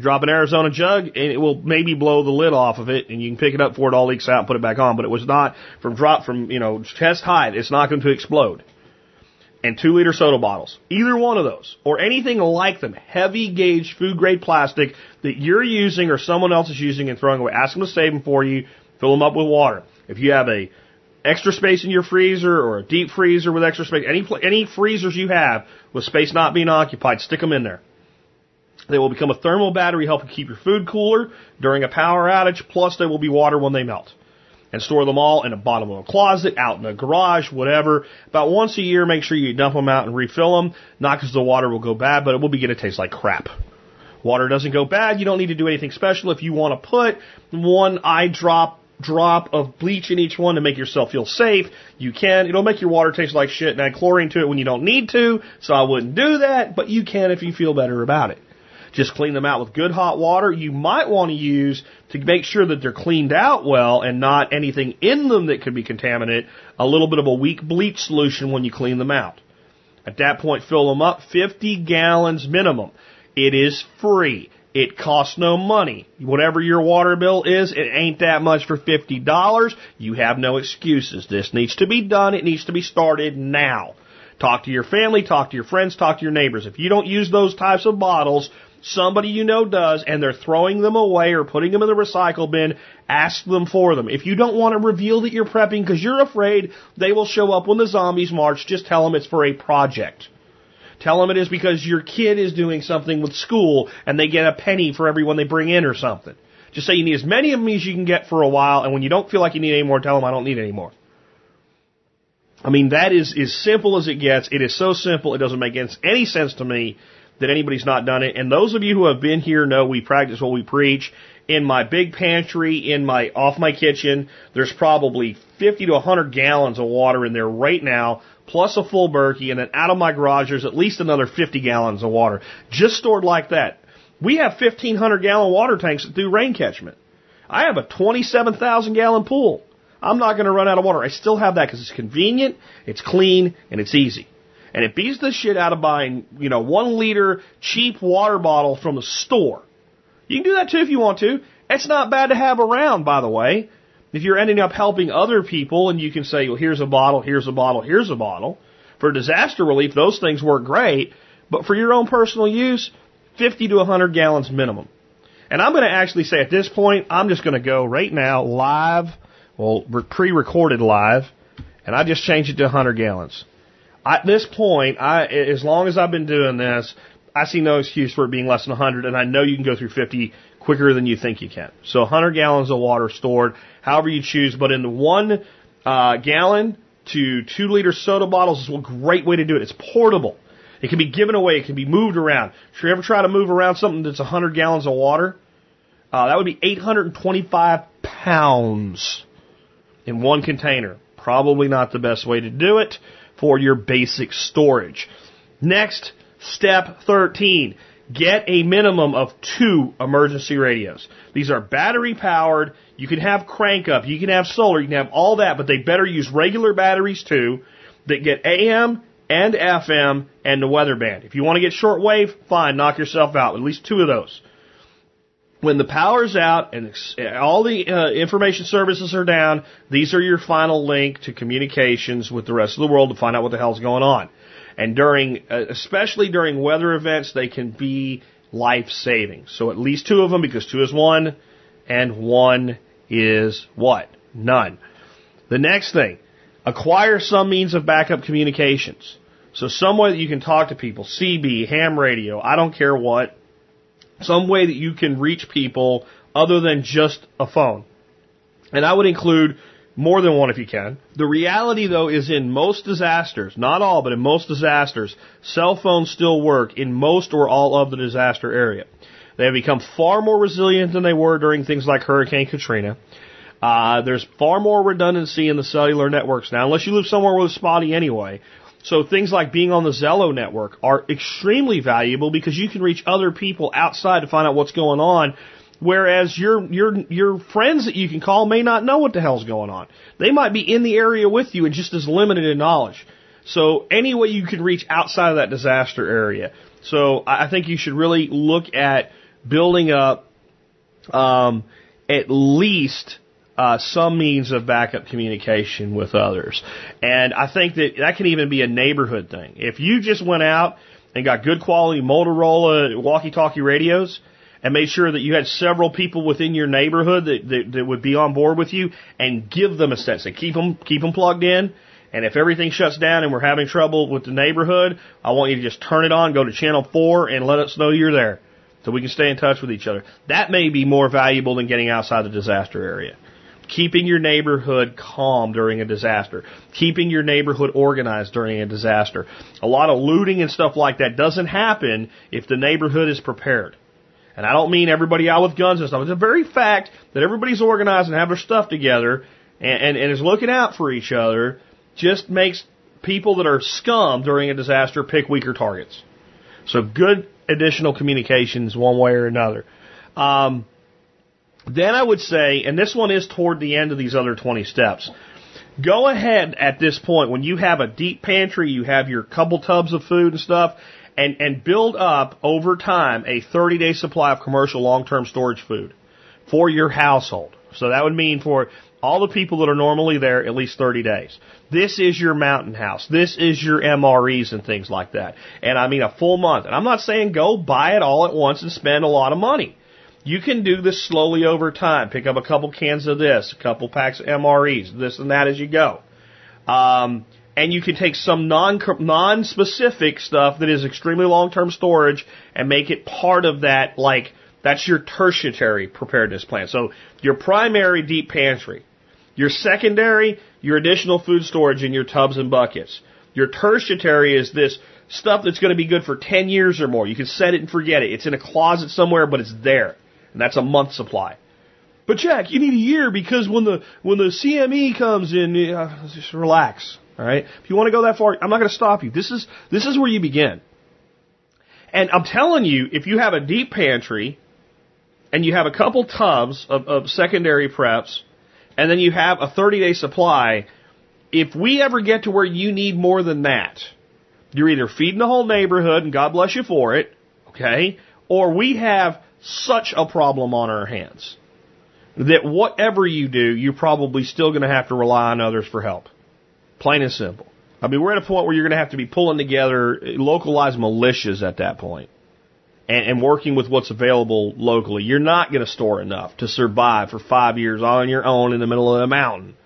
Drop an Arizona jug and it will maybe blow the lid off of it and you can pick it up before it all leaks out and put it back on, but it was not from drop from, you know, chest height. It's not going to explode. And two liter soda bottles. Either one of those or anything like them. Heavy gauge food grade plastic that you're using or someone else is using and throwing away. Ask them to save them for you. Fill them up with water. If you have a extra space in your freezer or a deep freezer with extra space, any, any freezers you have with space not being occupied, stick them in there. They will become a thermal battery helping keep your food cooler during a power outage, plus they will be water when they melt. and store them all in the bottom of a closet, out in the garage, whatever. About once a year, make sure you dump them out and refill them. Not because the water will go bad, but it will begin to taste like crap. Water doesn't go bad. You don't need to do anything special. If you want to put one eye drop drop of bleach in each one to make yourself feel safe, you can. It'll make your water taste like shit and add chlorine to it when you don't need to, so I wouldn't do that, but you can if you feel better about it. Just clean them out with good hot water. You might want to use to make sure that they're cleaned out well and not anything in them that could be contaminated, a little bit of a weak bleach solution when you clean them out. At that point, fill them up 50 gallons minimum. It is free. It costs no money. Whatever your water bill is, it ain't that much for $50. You have no excuses. This needs to be done. It needs to be started now. Talk to your family, talk to your friends, talk to your neighbors. If you don't use those types of bottles, somebody you know does, and they're throwing them away or putting them in the recycle bin, ask them for them. If you don't want to reveal that you're prepping because you're afraid they will show up when the zombies march, just tell them it's for a project. Tell them it is because your kid is doing something with school and they get a penny for every one they bring in or something. Just say you need as many of them as you can get for a while, and when you don't feel like you need any more, tell them I don't need any more. I mean, that is as simple as it gets. It is so simple, it doesn't make any sense to me that anybody's not done it. And those of you who have been here know we practice what we preach. In my big pantry, in my off my kitchen, there's probably 50 to 100 gallons of water in there right now, plus a full Berkey, and then out of my garage there's at least another 50 gallons of water, just stored like that. We have 1,500 gallon water tanks that do rain catchment. I have a 27,000 gallon pool. I'm not going to run out of water. I still have that because it's convenient, it's clean, and it's easy. And it beats the shit out of buying, you know, one liter cheap water bottle from the store. You can do that too if you want to. It's not bad to have around, by the way. If you're ending up helping other people and you can say, well, here's a bottle, here's a bottle, here's a bottle. For disaster relief, those things work great. But for your own personal use, 50 to 100 gallons minimum. And I'm going to actually say at this point, I'm just going to go right now live, well, pre-recorded live, and I just changed it to 100 gallons. At this point, I, as long as I've been doing this, I see no excuse for it being less than 100, and I know you can go through 50 quicker than you think you can. So 100 gallons of water stored, however you choose, but in the one uh, gallon to two liter soda bottles is a great way to do it. It's portable. It can be given away. It can be moved around. Should you ever try to move around something that's 100 gallons of water, uh, that would be 825 pounds in one container. Probably not the best way to do it for your basic storage. Next, step 13. Get a minimum of two emergency radios. These are battery powered. You can have crank up, you can have solar, you can have all that, but they better use regular batteries too that get AM and FM and the weather band. If you want to get shortwave, fine, knock yourself out. At least two of those. When the power's out and all the uh, information services are down, these are your final link to communications with the rest of the world to find out what the hell's going on. And during, uh, especially during weather events, they can be life saving. So at least two of them because two is one and one is what? None. The next thing, acquire some means of backup communications. So some way that you can talk to people, CB, ham radio, I don't care what, some way that you can reach people other than just a phone. And I would include more than one if you can. The reality though is in most disasters, not all, but in most disasters, cell phones still work in most or all of the disaster area. They have become far more resilient than they were during things like Hurricane Katrina. Uh, there's far more redundancy in the cellular networks now, unless you live somewhere with spotty anyway. So things like being on the Zello network are extremely valuable because you can reach other people outside to find out what's going on. Whereas your your your friends that you can call may not know what the hell's going on. They might be in the area with you and just as limited in knowledge. So any way you can reach outside of that disaster area. So I think you should really look at building up um, at least uh, some means of backup communication with others. And I think that that can even be a neighborhood thing. If you just went out and got good quality Motorola walkie-talkie radios and made sure that you had several people within your neighborhood that, that, that would be on board with you and give them a sense and keep them, keep them plugged in. And if everything shuts down and we're having trouble with the neighborhood, I want you to just turn it on, go to channel four and let us know you're there so we can stay in touch with each other. That may be more valuable than getting outside the disaster area. Keeping your neighborhood calm during a disaster, keeping your neighborhood organized during a disaster. A lot of looting and stuff like that doesn't happen if the neighborhood is prepared. And I don't mean everybody out with guns and stuff. It's a very fact that everybody's organized and have their stuff together and, and, and is looking out for each other just makes people that are scum during a disaster pick weaker targets. So good additional communications one way or another. Um, then I would say, and this one is toward the end of these other 20 steps, go ahead at this point when you have a deep pantry, you have your couple tubs of food and stuff, and, and build up over time a 30 day supply of commercial long term storage food for your household. So that would mean for all the people that are normally there at least 30 days. This is your mountain house. This is your MREs and things like that. And I mean a full month. And I'm not saying go buy it all at once and spend a lot of money. You can do this slowly over time. Pick up a couple cans of this, a couple packs of MREs, this and that as you go. Um, and you can take some non non specific stuff that is extremely long term storage and make it part of that like that's your tertiary preparedness plan. So your primary deep pantry, your secondary, your additional food storage in your tubs and buckets. Your tertiary is this stuff that's going to be good for 10 years or more. You can set it and forget it. It's in a closet somewhere, but it's there. And that's a month supply. But Jack, you need a year because when the when the CME comes in, uh, just relax. All right. If you want to go that far, I'm not going to stop you. This is this is where you begin. And I'm telling you, if you have a deep pantry, and you have a couple tubs of, of secondary preps, and then you have a 30 day supply, if we ever get to where you need more than that, you're either feeding the whole neighborhood, and God bless you for it, okay, or we have such a problem on our hands that whatever you do, you're probably still going to have to rely on others for help. Plain and simple. I mean, we're at a point where you're going to have to be pulling together localized militias at that point and, and working with what's available locally. You're not going to store enough to survive for five years on your own in the middle of the mountain.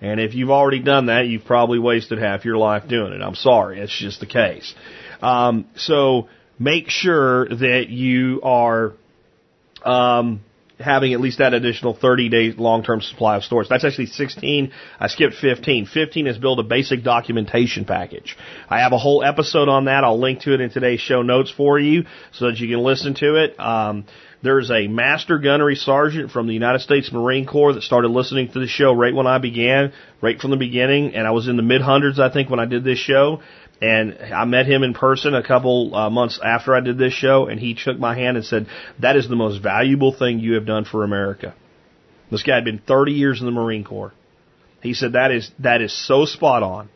And if you've already done that, you've probably wasted half your life doing it. I'm sorry. It's just the case. Um, so make sure that you are um, having at least that additional 30 day long term supply of storage. That's actually 16. I skipped 15. 15 is build a basic documentation package. I have a whole episode on that. I'll link to it in today's show notes for you so that you can listen to it. Um, there's a master gunnery sergeant from the United States Marine Corps that started listening to the show right when I began, right from the beginning, and I was in the mid hundreds, I think, when I did this show. And I met him in person a couple uh, months after I did this show, and he shook my hand and said, "That is the most valuable thing you have done for America." This guy had been 30 years in the Marine Corps. He said that is that is so spot on.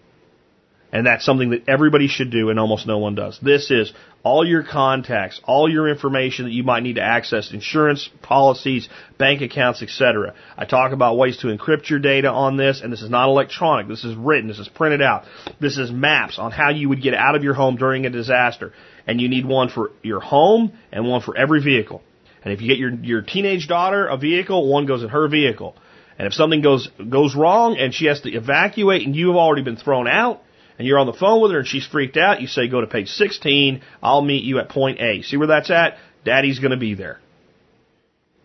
And that's something that everybody should do and almost no one does. This is all your contacts, all your information that you might need to access, insurance policies, bank accounts, etc. I talk about ways to encrypt your data on this, and this is not electronic. This is written. This is printed out. This is maps on how you would get out of your home during a disaster. And you need one for your home and one for every vehicle. And if you get your, your teenage daughter a vehicle, one goes in her vehicle. And if something goes, goes wrong and she has to evacuate and you have already been thrown out, and you're on the phone with her and she's freaked out, you say, go to page 16. I'll meet you at point A. See where that's at? Daddy's going to be there.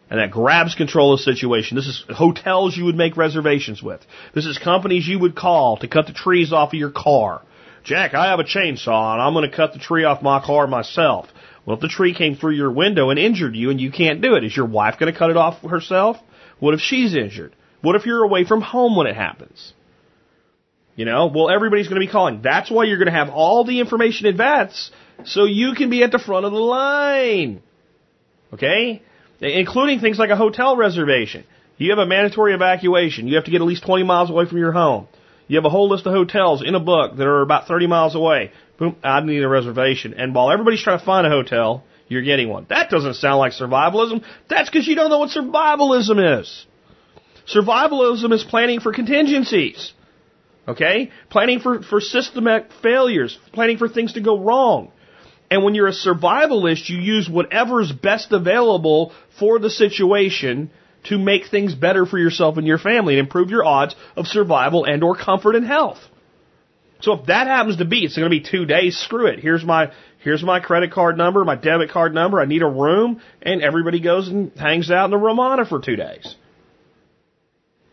And that grabs control of the situation. This is hotels you would make reservations with. This is companies you would call to cut the trees off of your car. Jack, I have a chainsaw and I'm going to cut the tree off my car myself. Well, if the tree came through your window and injured you and you can't do it, is your wife going to cut it off herself? What if she's injured? What if you're away from home when it happens? You know, well, everybody's going to be calling. That's why you're going to have all the information in advance so you can be at the front of the line. Okay? Including things like a hotel reservation. You have a mandatory evacuation. You have to get at least 20 miles away from your home. You have a whole list of hotels in a book that are about 30 miles away. Boom, I need a reservation. And while everybody's trying to find a hotel, you're getting one. That doesn't sound like survivalism. That's because you don't know what survivalism is. Survivalism is planning for contingencies. Okay? Planning for, for systematic failures, planning for things to go wrong. And when you're a survivalist, you use whatever's best available for the situation to make things better for yourself and your family and improve your odds of survival and or comfort and health. So if that happens to be, it's going to be two days, screw it. Here's my, here's my credit card number, my debit card number, I need a room, and everybody goes and hangs out in the Ramada for two days.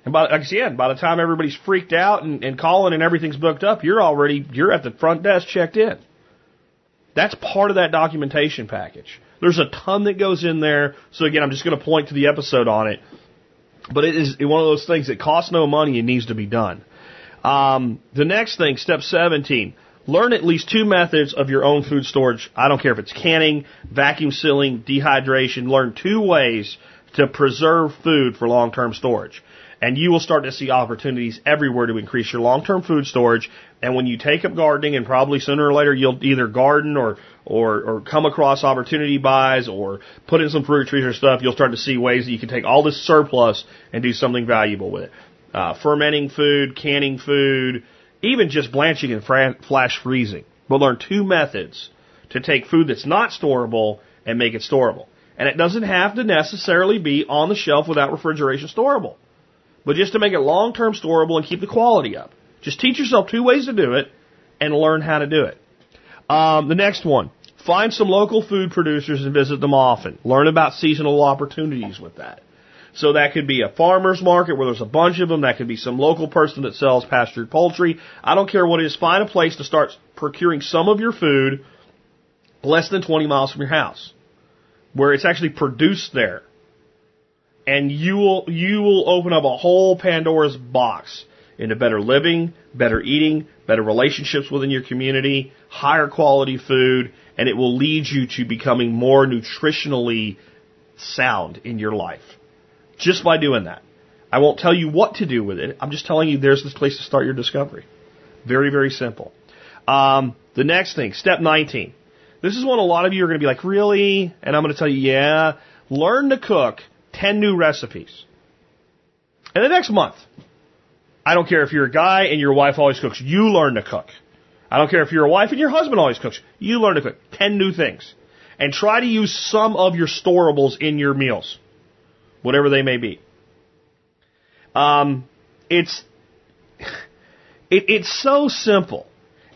And by, again, by the time everybody's freaked out and, and calling and everything's booked up, you're already, you're at the front desk checked in. That's part of that documentation package. There's a ton that goes in there. So again, I'm just going to point to the episode on it. But it is one of those things that costs no money and needs to be done. Um, the next thing, step 17, learn at least two methods of your own food storage. I don't care if it's canning, vacuum sealing, dehydration. Learn two ways to preserve food for long-term storage. And you will start to see opportunities everywhere to increase your long-term food storage. And when you take up gardening, and probably sooner or later you'll either garden or or, or come across opportunity buys or put in some fruit trees or stuff, you'll start to see ways that you can take all this surplus and do something valuable with it. Uh, fermenting food, canning food, even just blanching and flash freezing. We'll learn two methods to take food that's not storable and make it storable. And it doesn't have to necessarily be on the shelf without refrigeration storable. But just to make it long term storable and keep the quality up. Just teach yourself two ways to do it and learn how to do it. Um, the next one. Find some local food producers and visit them often. Learn about seasonal opportunities with that. So that could be a farmer's market where there's a bunch of them. That could be some local person that sells pastured poultry. I don't care what it is. Find a place to start procuring some of your food less than 20 miles from your house where it's actually produced there. And you will, you will open up a whole Pandora's box into better living, better eating, better relationships within your community, higher quality food, and it will lead you to becoming more nutritionally sound in your life. Just by doing that. I won't tell you what to do with it. I'm just telling you there's this place to start your discovery. Very, very simple. Um, the next thing, step 19. This is one a lot of you are going to be like, really? And I'm going to tell you, yeah. Learn to cook 10 new recipes. In the next month. I don't care if you're a guy and your wife always cooks. You learn to cook. I don't care if you're a wife and your husband always cooks. You learn to cook. 10 new things. And try to use some of your storables in your meals. Whatever they may be. Um, it's, it, it's so simple.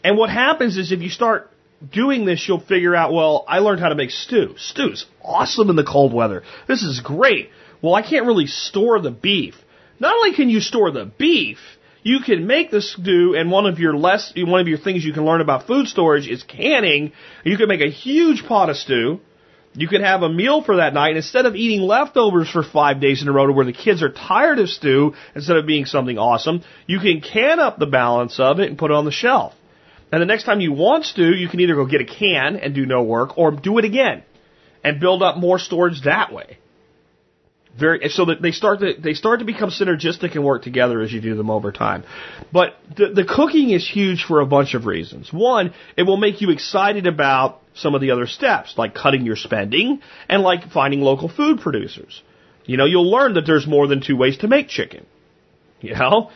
And what happens is if you start doing this, you'll figure out, well, I learned how to make stew. Stew's awesome in the cold weather. This is great. Well, I can't really store the beef. Not only can you store the beef, you can make the stew, and one of your less, one of your things you can learn about food storage is canning. You can make a huge pot of stew. You can have a meal for that night and instead of eating leftovers for five days in a row to where the kids are tired of stew instead of being something awesome. You can can up the balance of it and put it on the shelf. And the next time you want stew, you can either go get a can and do no work or do it again and build up more storage that way. Very, so that they start to, they start to become synergistic and work together as you do them over time. But the, the cooking is huge for a bunch of reasons. One, it will make you excited about some of the other steps, like cutting your spending and like finding local food producers. You know, you'll learn that there's more than two ways to make chicken. You know,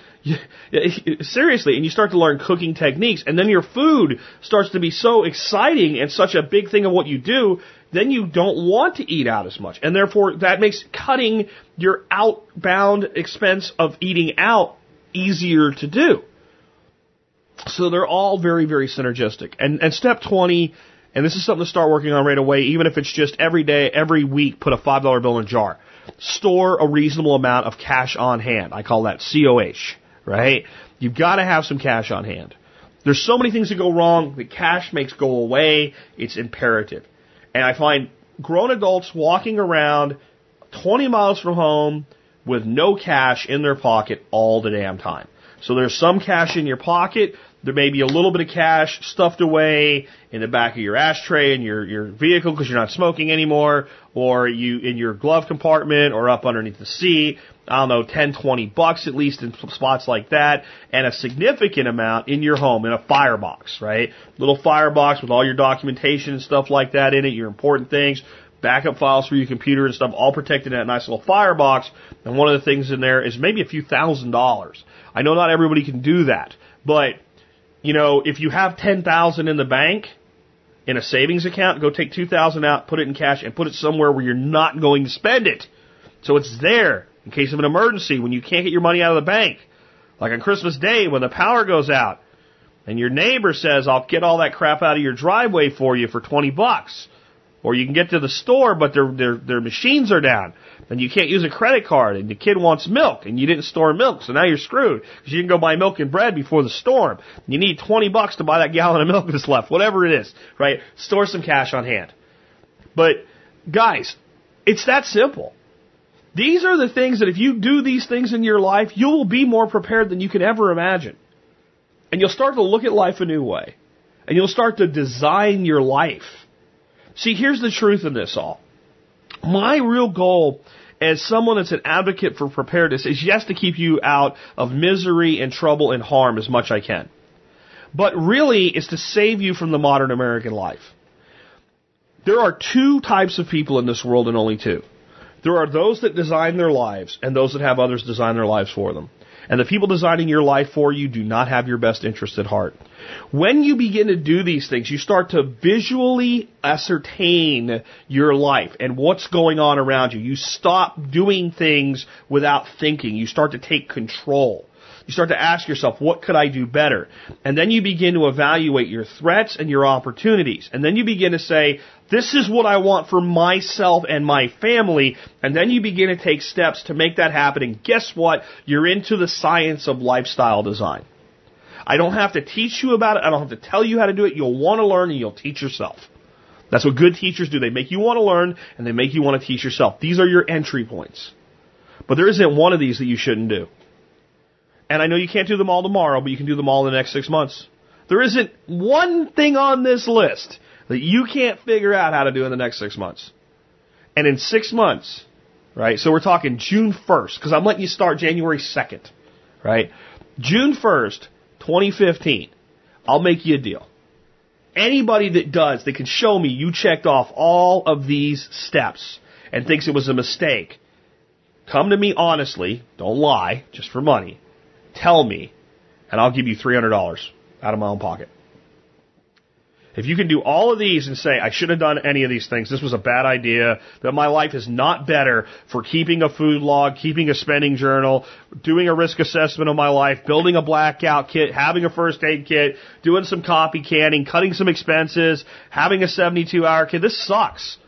seriously, and you start to learn cooking techniques, and then your food starts to be so exciting and such a big thing of what you do, then you don't want to eat out as much. And therefore, that makes cutting your outbound expense of eating out easier to do. So they're all very, very synergistic. And, and step 20, and this is something to start working on right away, even if it's just every day, every week, put a $5 bill in a jar. Store a reasonable amount of cash on hand. I call that COH right? You've got to have some cash on hand. There's so many things that go wrong that cash makes go away. It's imperative. And I find grown adults walking around 20 miles from home with no cash in their pocket all the damn time. So there's some cash in your pocket. There may be a little bit of cash stuffed away in the back of your ashtray in your, your vehicle because you're not smoking anymore, or you in your glove compartment or up underneath the seat. I don't know, 10, 20 bucks at least in spots like that, and a significant amount in your home in a firebox, right? Little firebox with all your documentation and stuff like that in it, your important things, backup files for your computer and stuff, all protected in that nice little firebox. And one of the things in there is maybe a few thousand dollars. I know not everybody can do that, but you know, if you have 10,000 in the bank, in a savings account, go take 2,000 out, put it in cash, and put it somewhere where you're not going to spend it. So it's there in case of an emergency when you can't get your money out of the bank. Like on Christmas Day when the power goes out and your neighbor says, I'll get all that crap out of your driveway for you for 20 bucks. Or you can get to the store, but their their their machines are down, and you can't use a credit card, and the kid wants milk, and you didn't store milk, so now you're screwed because you didn't go buy milk and bread before the storm. You need twenty bucks to buy that gallon of milk that's left, whatever it is, right? Store some cash on hand. But guys, it's that simple. These are the things that if you do these things in your life, you will be more prepared than you can ever imagine. And you'll start to look at life a new way. And you'll start to design your life. See, here's the truth in this all. My real goal as someone that's an advocate for preparedness is yes to keep you out of misery and trouble and harm as much I can. But really is to save you from the modern American life. There are two types of people in this world and only two. There are those that design their lives and those that have others design their lives for them. And the people designing your life for you do not have your best interest at heart. When you begin to do these things, you start to visually ascertain your life and what's going on around you. You stop doing things without thinking. You start to take control. You start to ask yourself, what could I do better? And then you begin to evaluate your threats and your opportunities. And then you begin to say, this is what I want for myself and my family. And then you begin to take steps to make that happen. And guess what? You're into the science of lifestyle design. I don't have to teach you about it. I don't have to tell you how to do it. You'll want to learn and you'll teach yourself. That's what good teachers do. They make you want to learn and they make you want to teach yourself. These are your entry points. But there isn't one of these that you shouldn't do. And I know you can't do them all tomorrow, but you can do them all in the next six months. There isn't one thing on this list that you can't figure out how to do in the next six months. And in six months, right? So we're talking June 1st, because I'm letting you start January 2nd, right? June 1st, 2015, I'll make you a deal. Anybody that does, that can show me you checked off all of these steps and thinks it was a mistake, come to me honestly, don't lie, just for money, Tell me, and I'll give you $300 out of my own pocket. If you can do all of these and say, I should have done any of these things, this was a bad idea, that my life is not better for keeping a food log, keeping a spending journal, doing a risk assessment of my life, building a blackout kit, having a first aid kit, doing some copy canning, cutting some expenses, having a 72 hour kit, this sucks.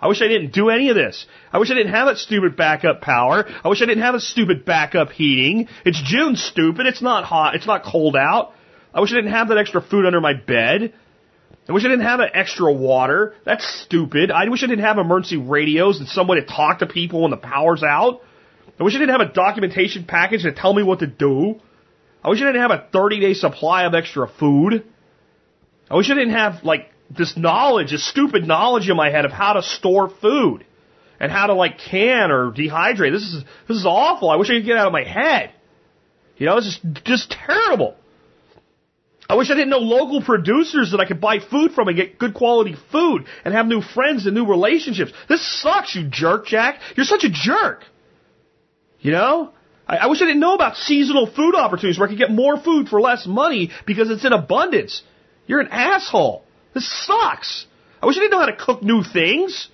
I wish I didn't do any of this. I wish I didn't have that stupid backup power. I wish I didn't have a stupid backup heating. It's June, stupid. It's not hot. It's not cold out. I wish I didn't have that extra food under my bed. I wish I didn't have extra water. That's stupid. I wish I didn't have emergency radios and some way to talk to people when the power's out. I wish I didn't have a documentation package to tell me what to do. I wish I didn't have a 30 day supply of extra food. I wish I didn't have like this knowledge, this stupid knowledge in my head of how to store food and how to like can or dehydrate. This is this is awful. I wish I could get out of my head. You know, it's just just terrible. I wish I didn't know local producers that I could buy food from and get good quality food and have new friends and new relationships. This sucks, you jerk, Jack. You're such a jerk. You know? I, I wish I didn't know about seasonal food opportunities where I could get more food for less money because it's in abundance. You're an asshole. This sucks. I wish I didn't know how to cook new things.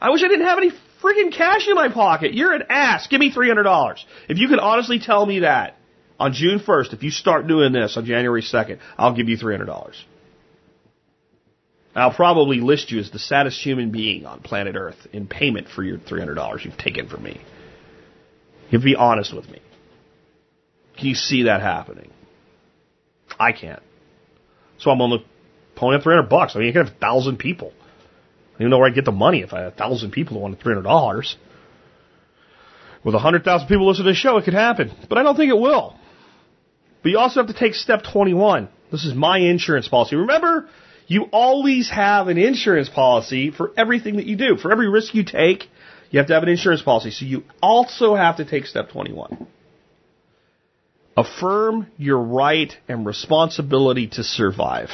I wish I didn't have any friggin' cash in my pocket. You're an ass. Give me $300. If you can honestly tell me that on June 1st, if you start doing this on January 2nd, I'll give you $300. I'll probably list you as the saddest human being on planet Earth in payment for your $300 you've taken from me. You be honest with me. Can you see that happening? I can't. So I'm on the pony up 300 bucks. I mean, you can have a thousand people. I don't even know where I'd get the money if I had a thousand people who wanted $300. With a hundred thousand people listening to the show, it could happen. But I don't think it will. But you also have to take step 21. This is my insurance policy. Remember, you always have an insurance policy for everything that you do. For every risk you take, you have to have an insurance policy. So you also have to take step 21. Affirm your right and responsibility to survive.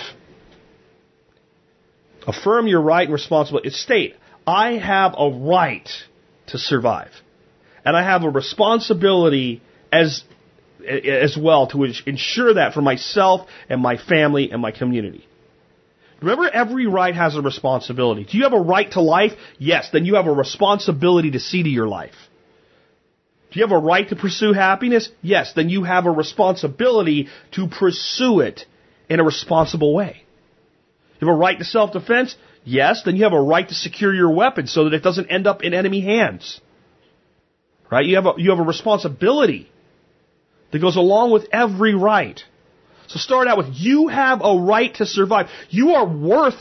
Affirm your right and responsibility. State, I have a right to survive. And I have a responsibility as, as well to ensure that for myself and my family and my community. Remember, every right has a responsibility. Do you have a right to life? Yes, then you have a responsibility to see to your life. Do you have a right to pursue happiness? Yes, then you have a responsibility to pursue it in a responsible way. You have a right to self-defense? Yes, then you have a right to secure your weapon so that it doesn't end up in enemy hands. Right? You have a, you have a responsibility that goes along with every right. So start out with you have a right to survive. You are worth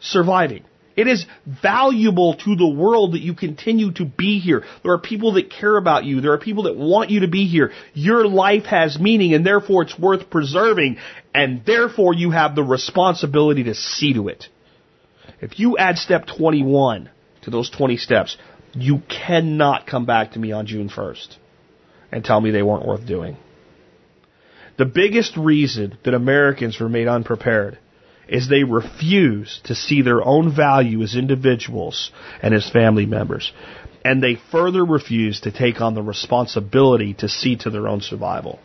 surviving. It is valuable to the world that you continue to be here. There are people that care about you. There are people that want you to be here. Your life has meaning and therefore it's worth preserving and therefore you have the responsibility to see to it. If you add step 21 to those 20 steps, you cannot come back to me on June 1st and tell me they weren't worth doing. The biggest reason that Americans remain unprepared is they refuse to see their own value as individuals and as family members. And they further refuse to take on the responsibility to see to their own survival.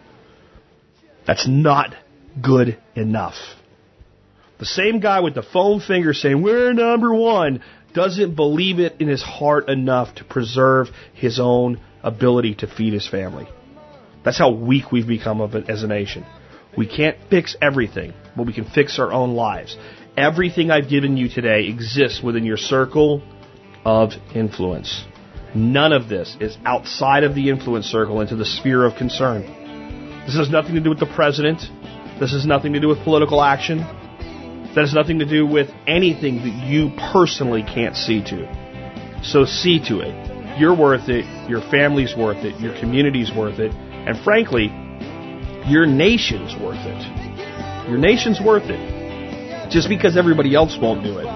That's not good enough. The same guy with the foam finger saying, we're number one, doesn't believe it in his heart enough to preserve his own ability to feed his family. That's how weak we've become as a nation. We can't fix everything, but we can fix our own lives. Everything I've given you today exists within your circle of influence. None of this is outside of the influence circle into the sphere of concern. This has nothing to do with the president. This has nothing to do with political action. That has nothing to do with anything that you personally can't see to. So see to it. You're worth it. Your family's worth it. Your community's worth it. And frankly, your nation's worth it. Your nation's worth it. Just because everybody else won't do it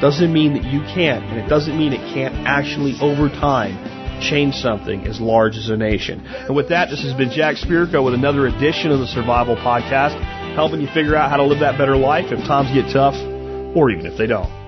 doesn't mean that you can't, and it doesn't mean it can't actually, over time, change something as large as a nation. And with that, this has been Jack Spirko with another edition of the Survival Podcast, helping you figure out how to live that better life if times get tough, or even if they don't.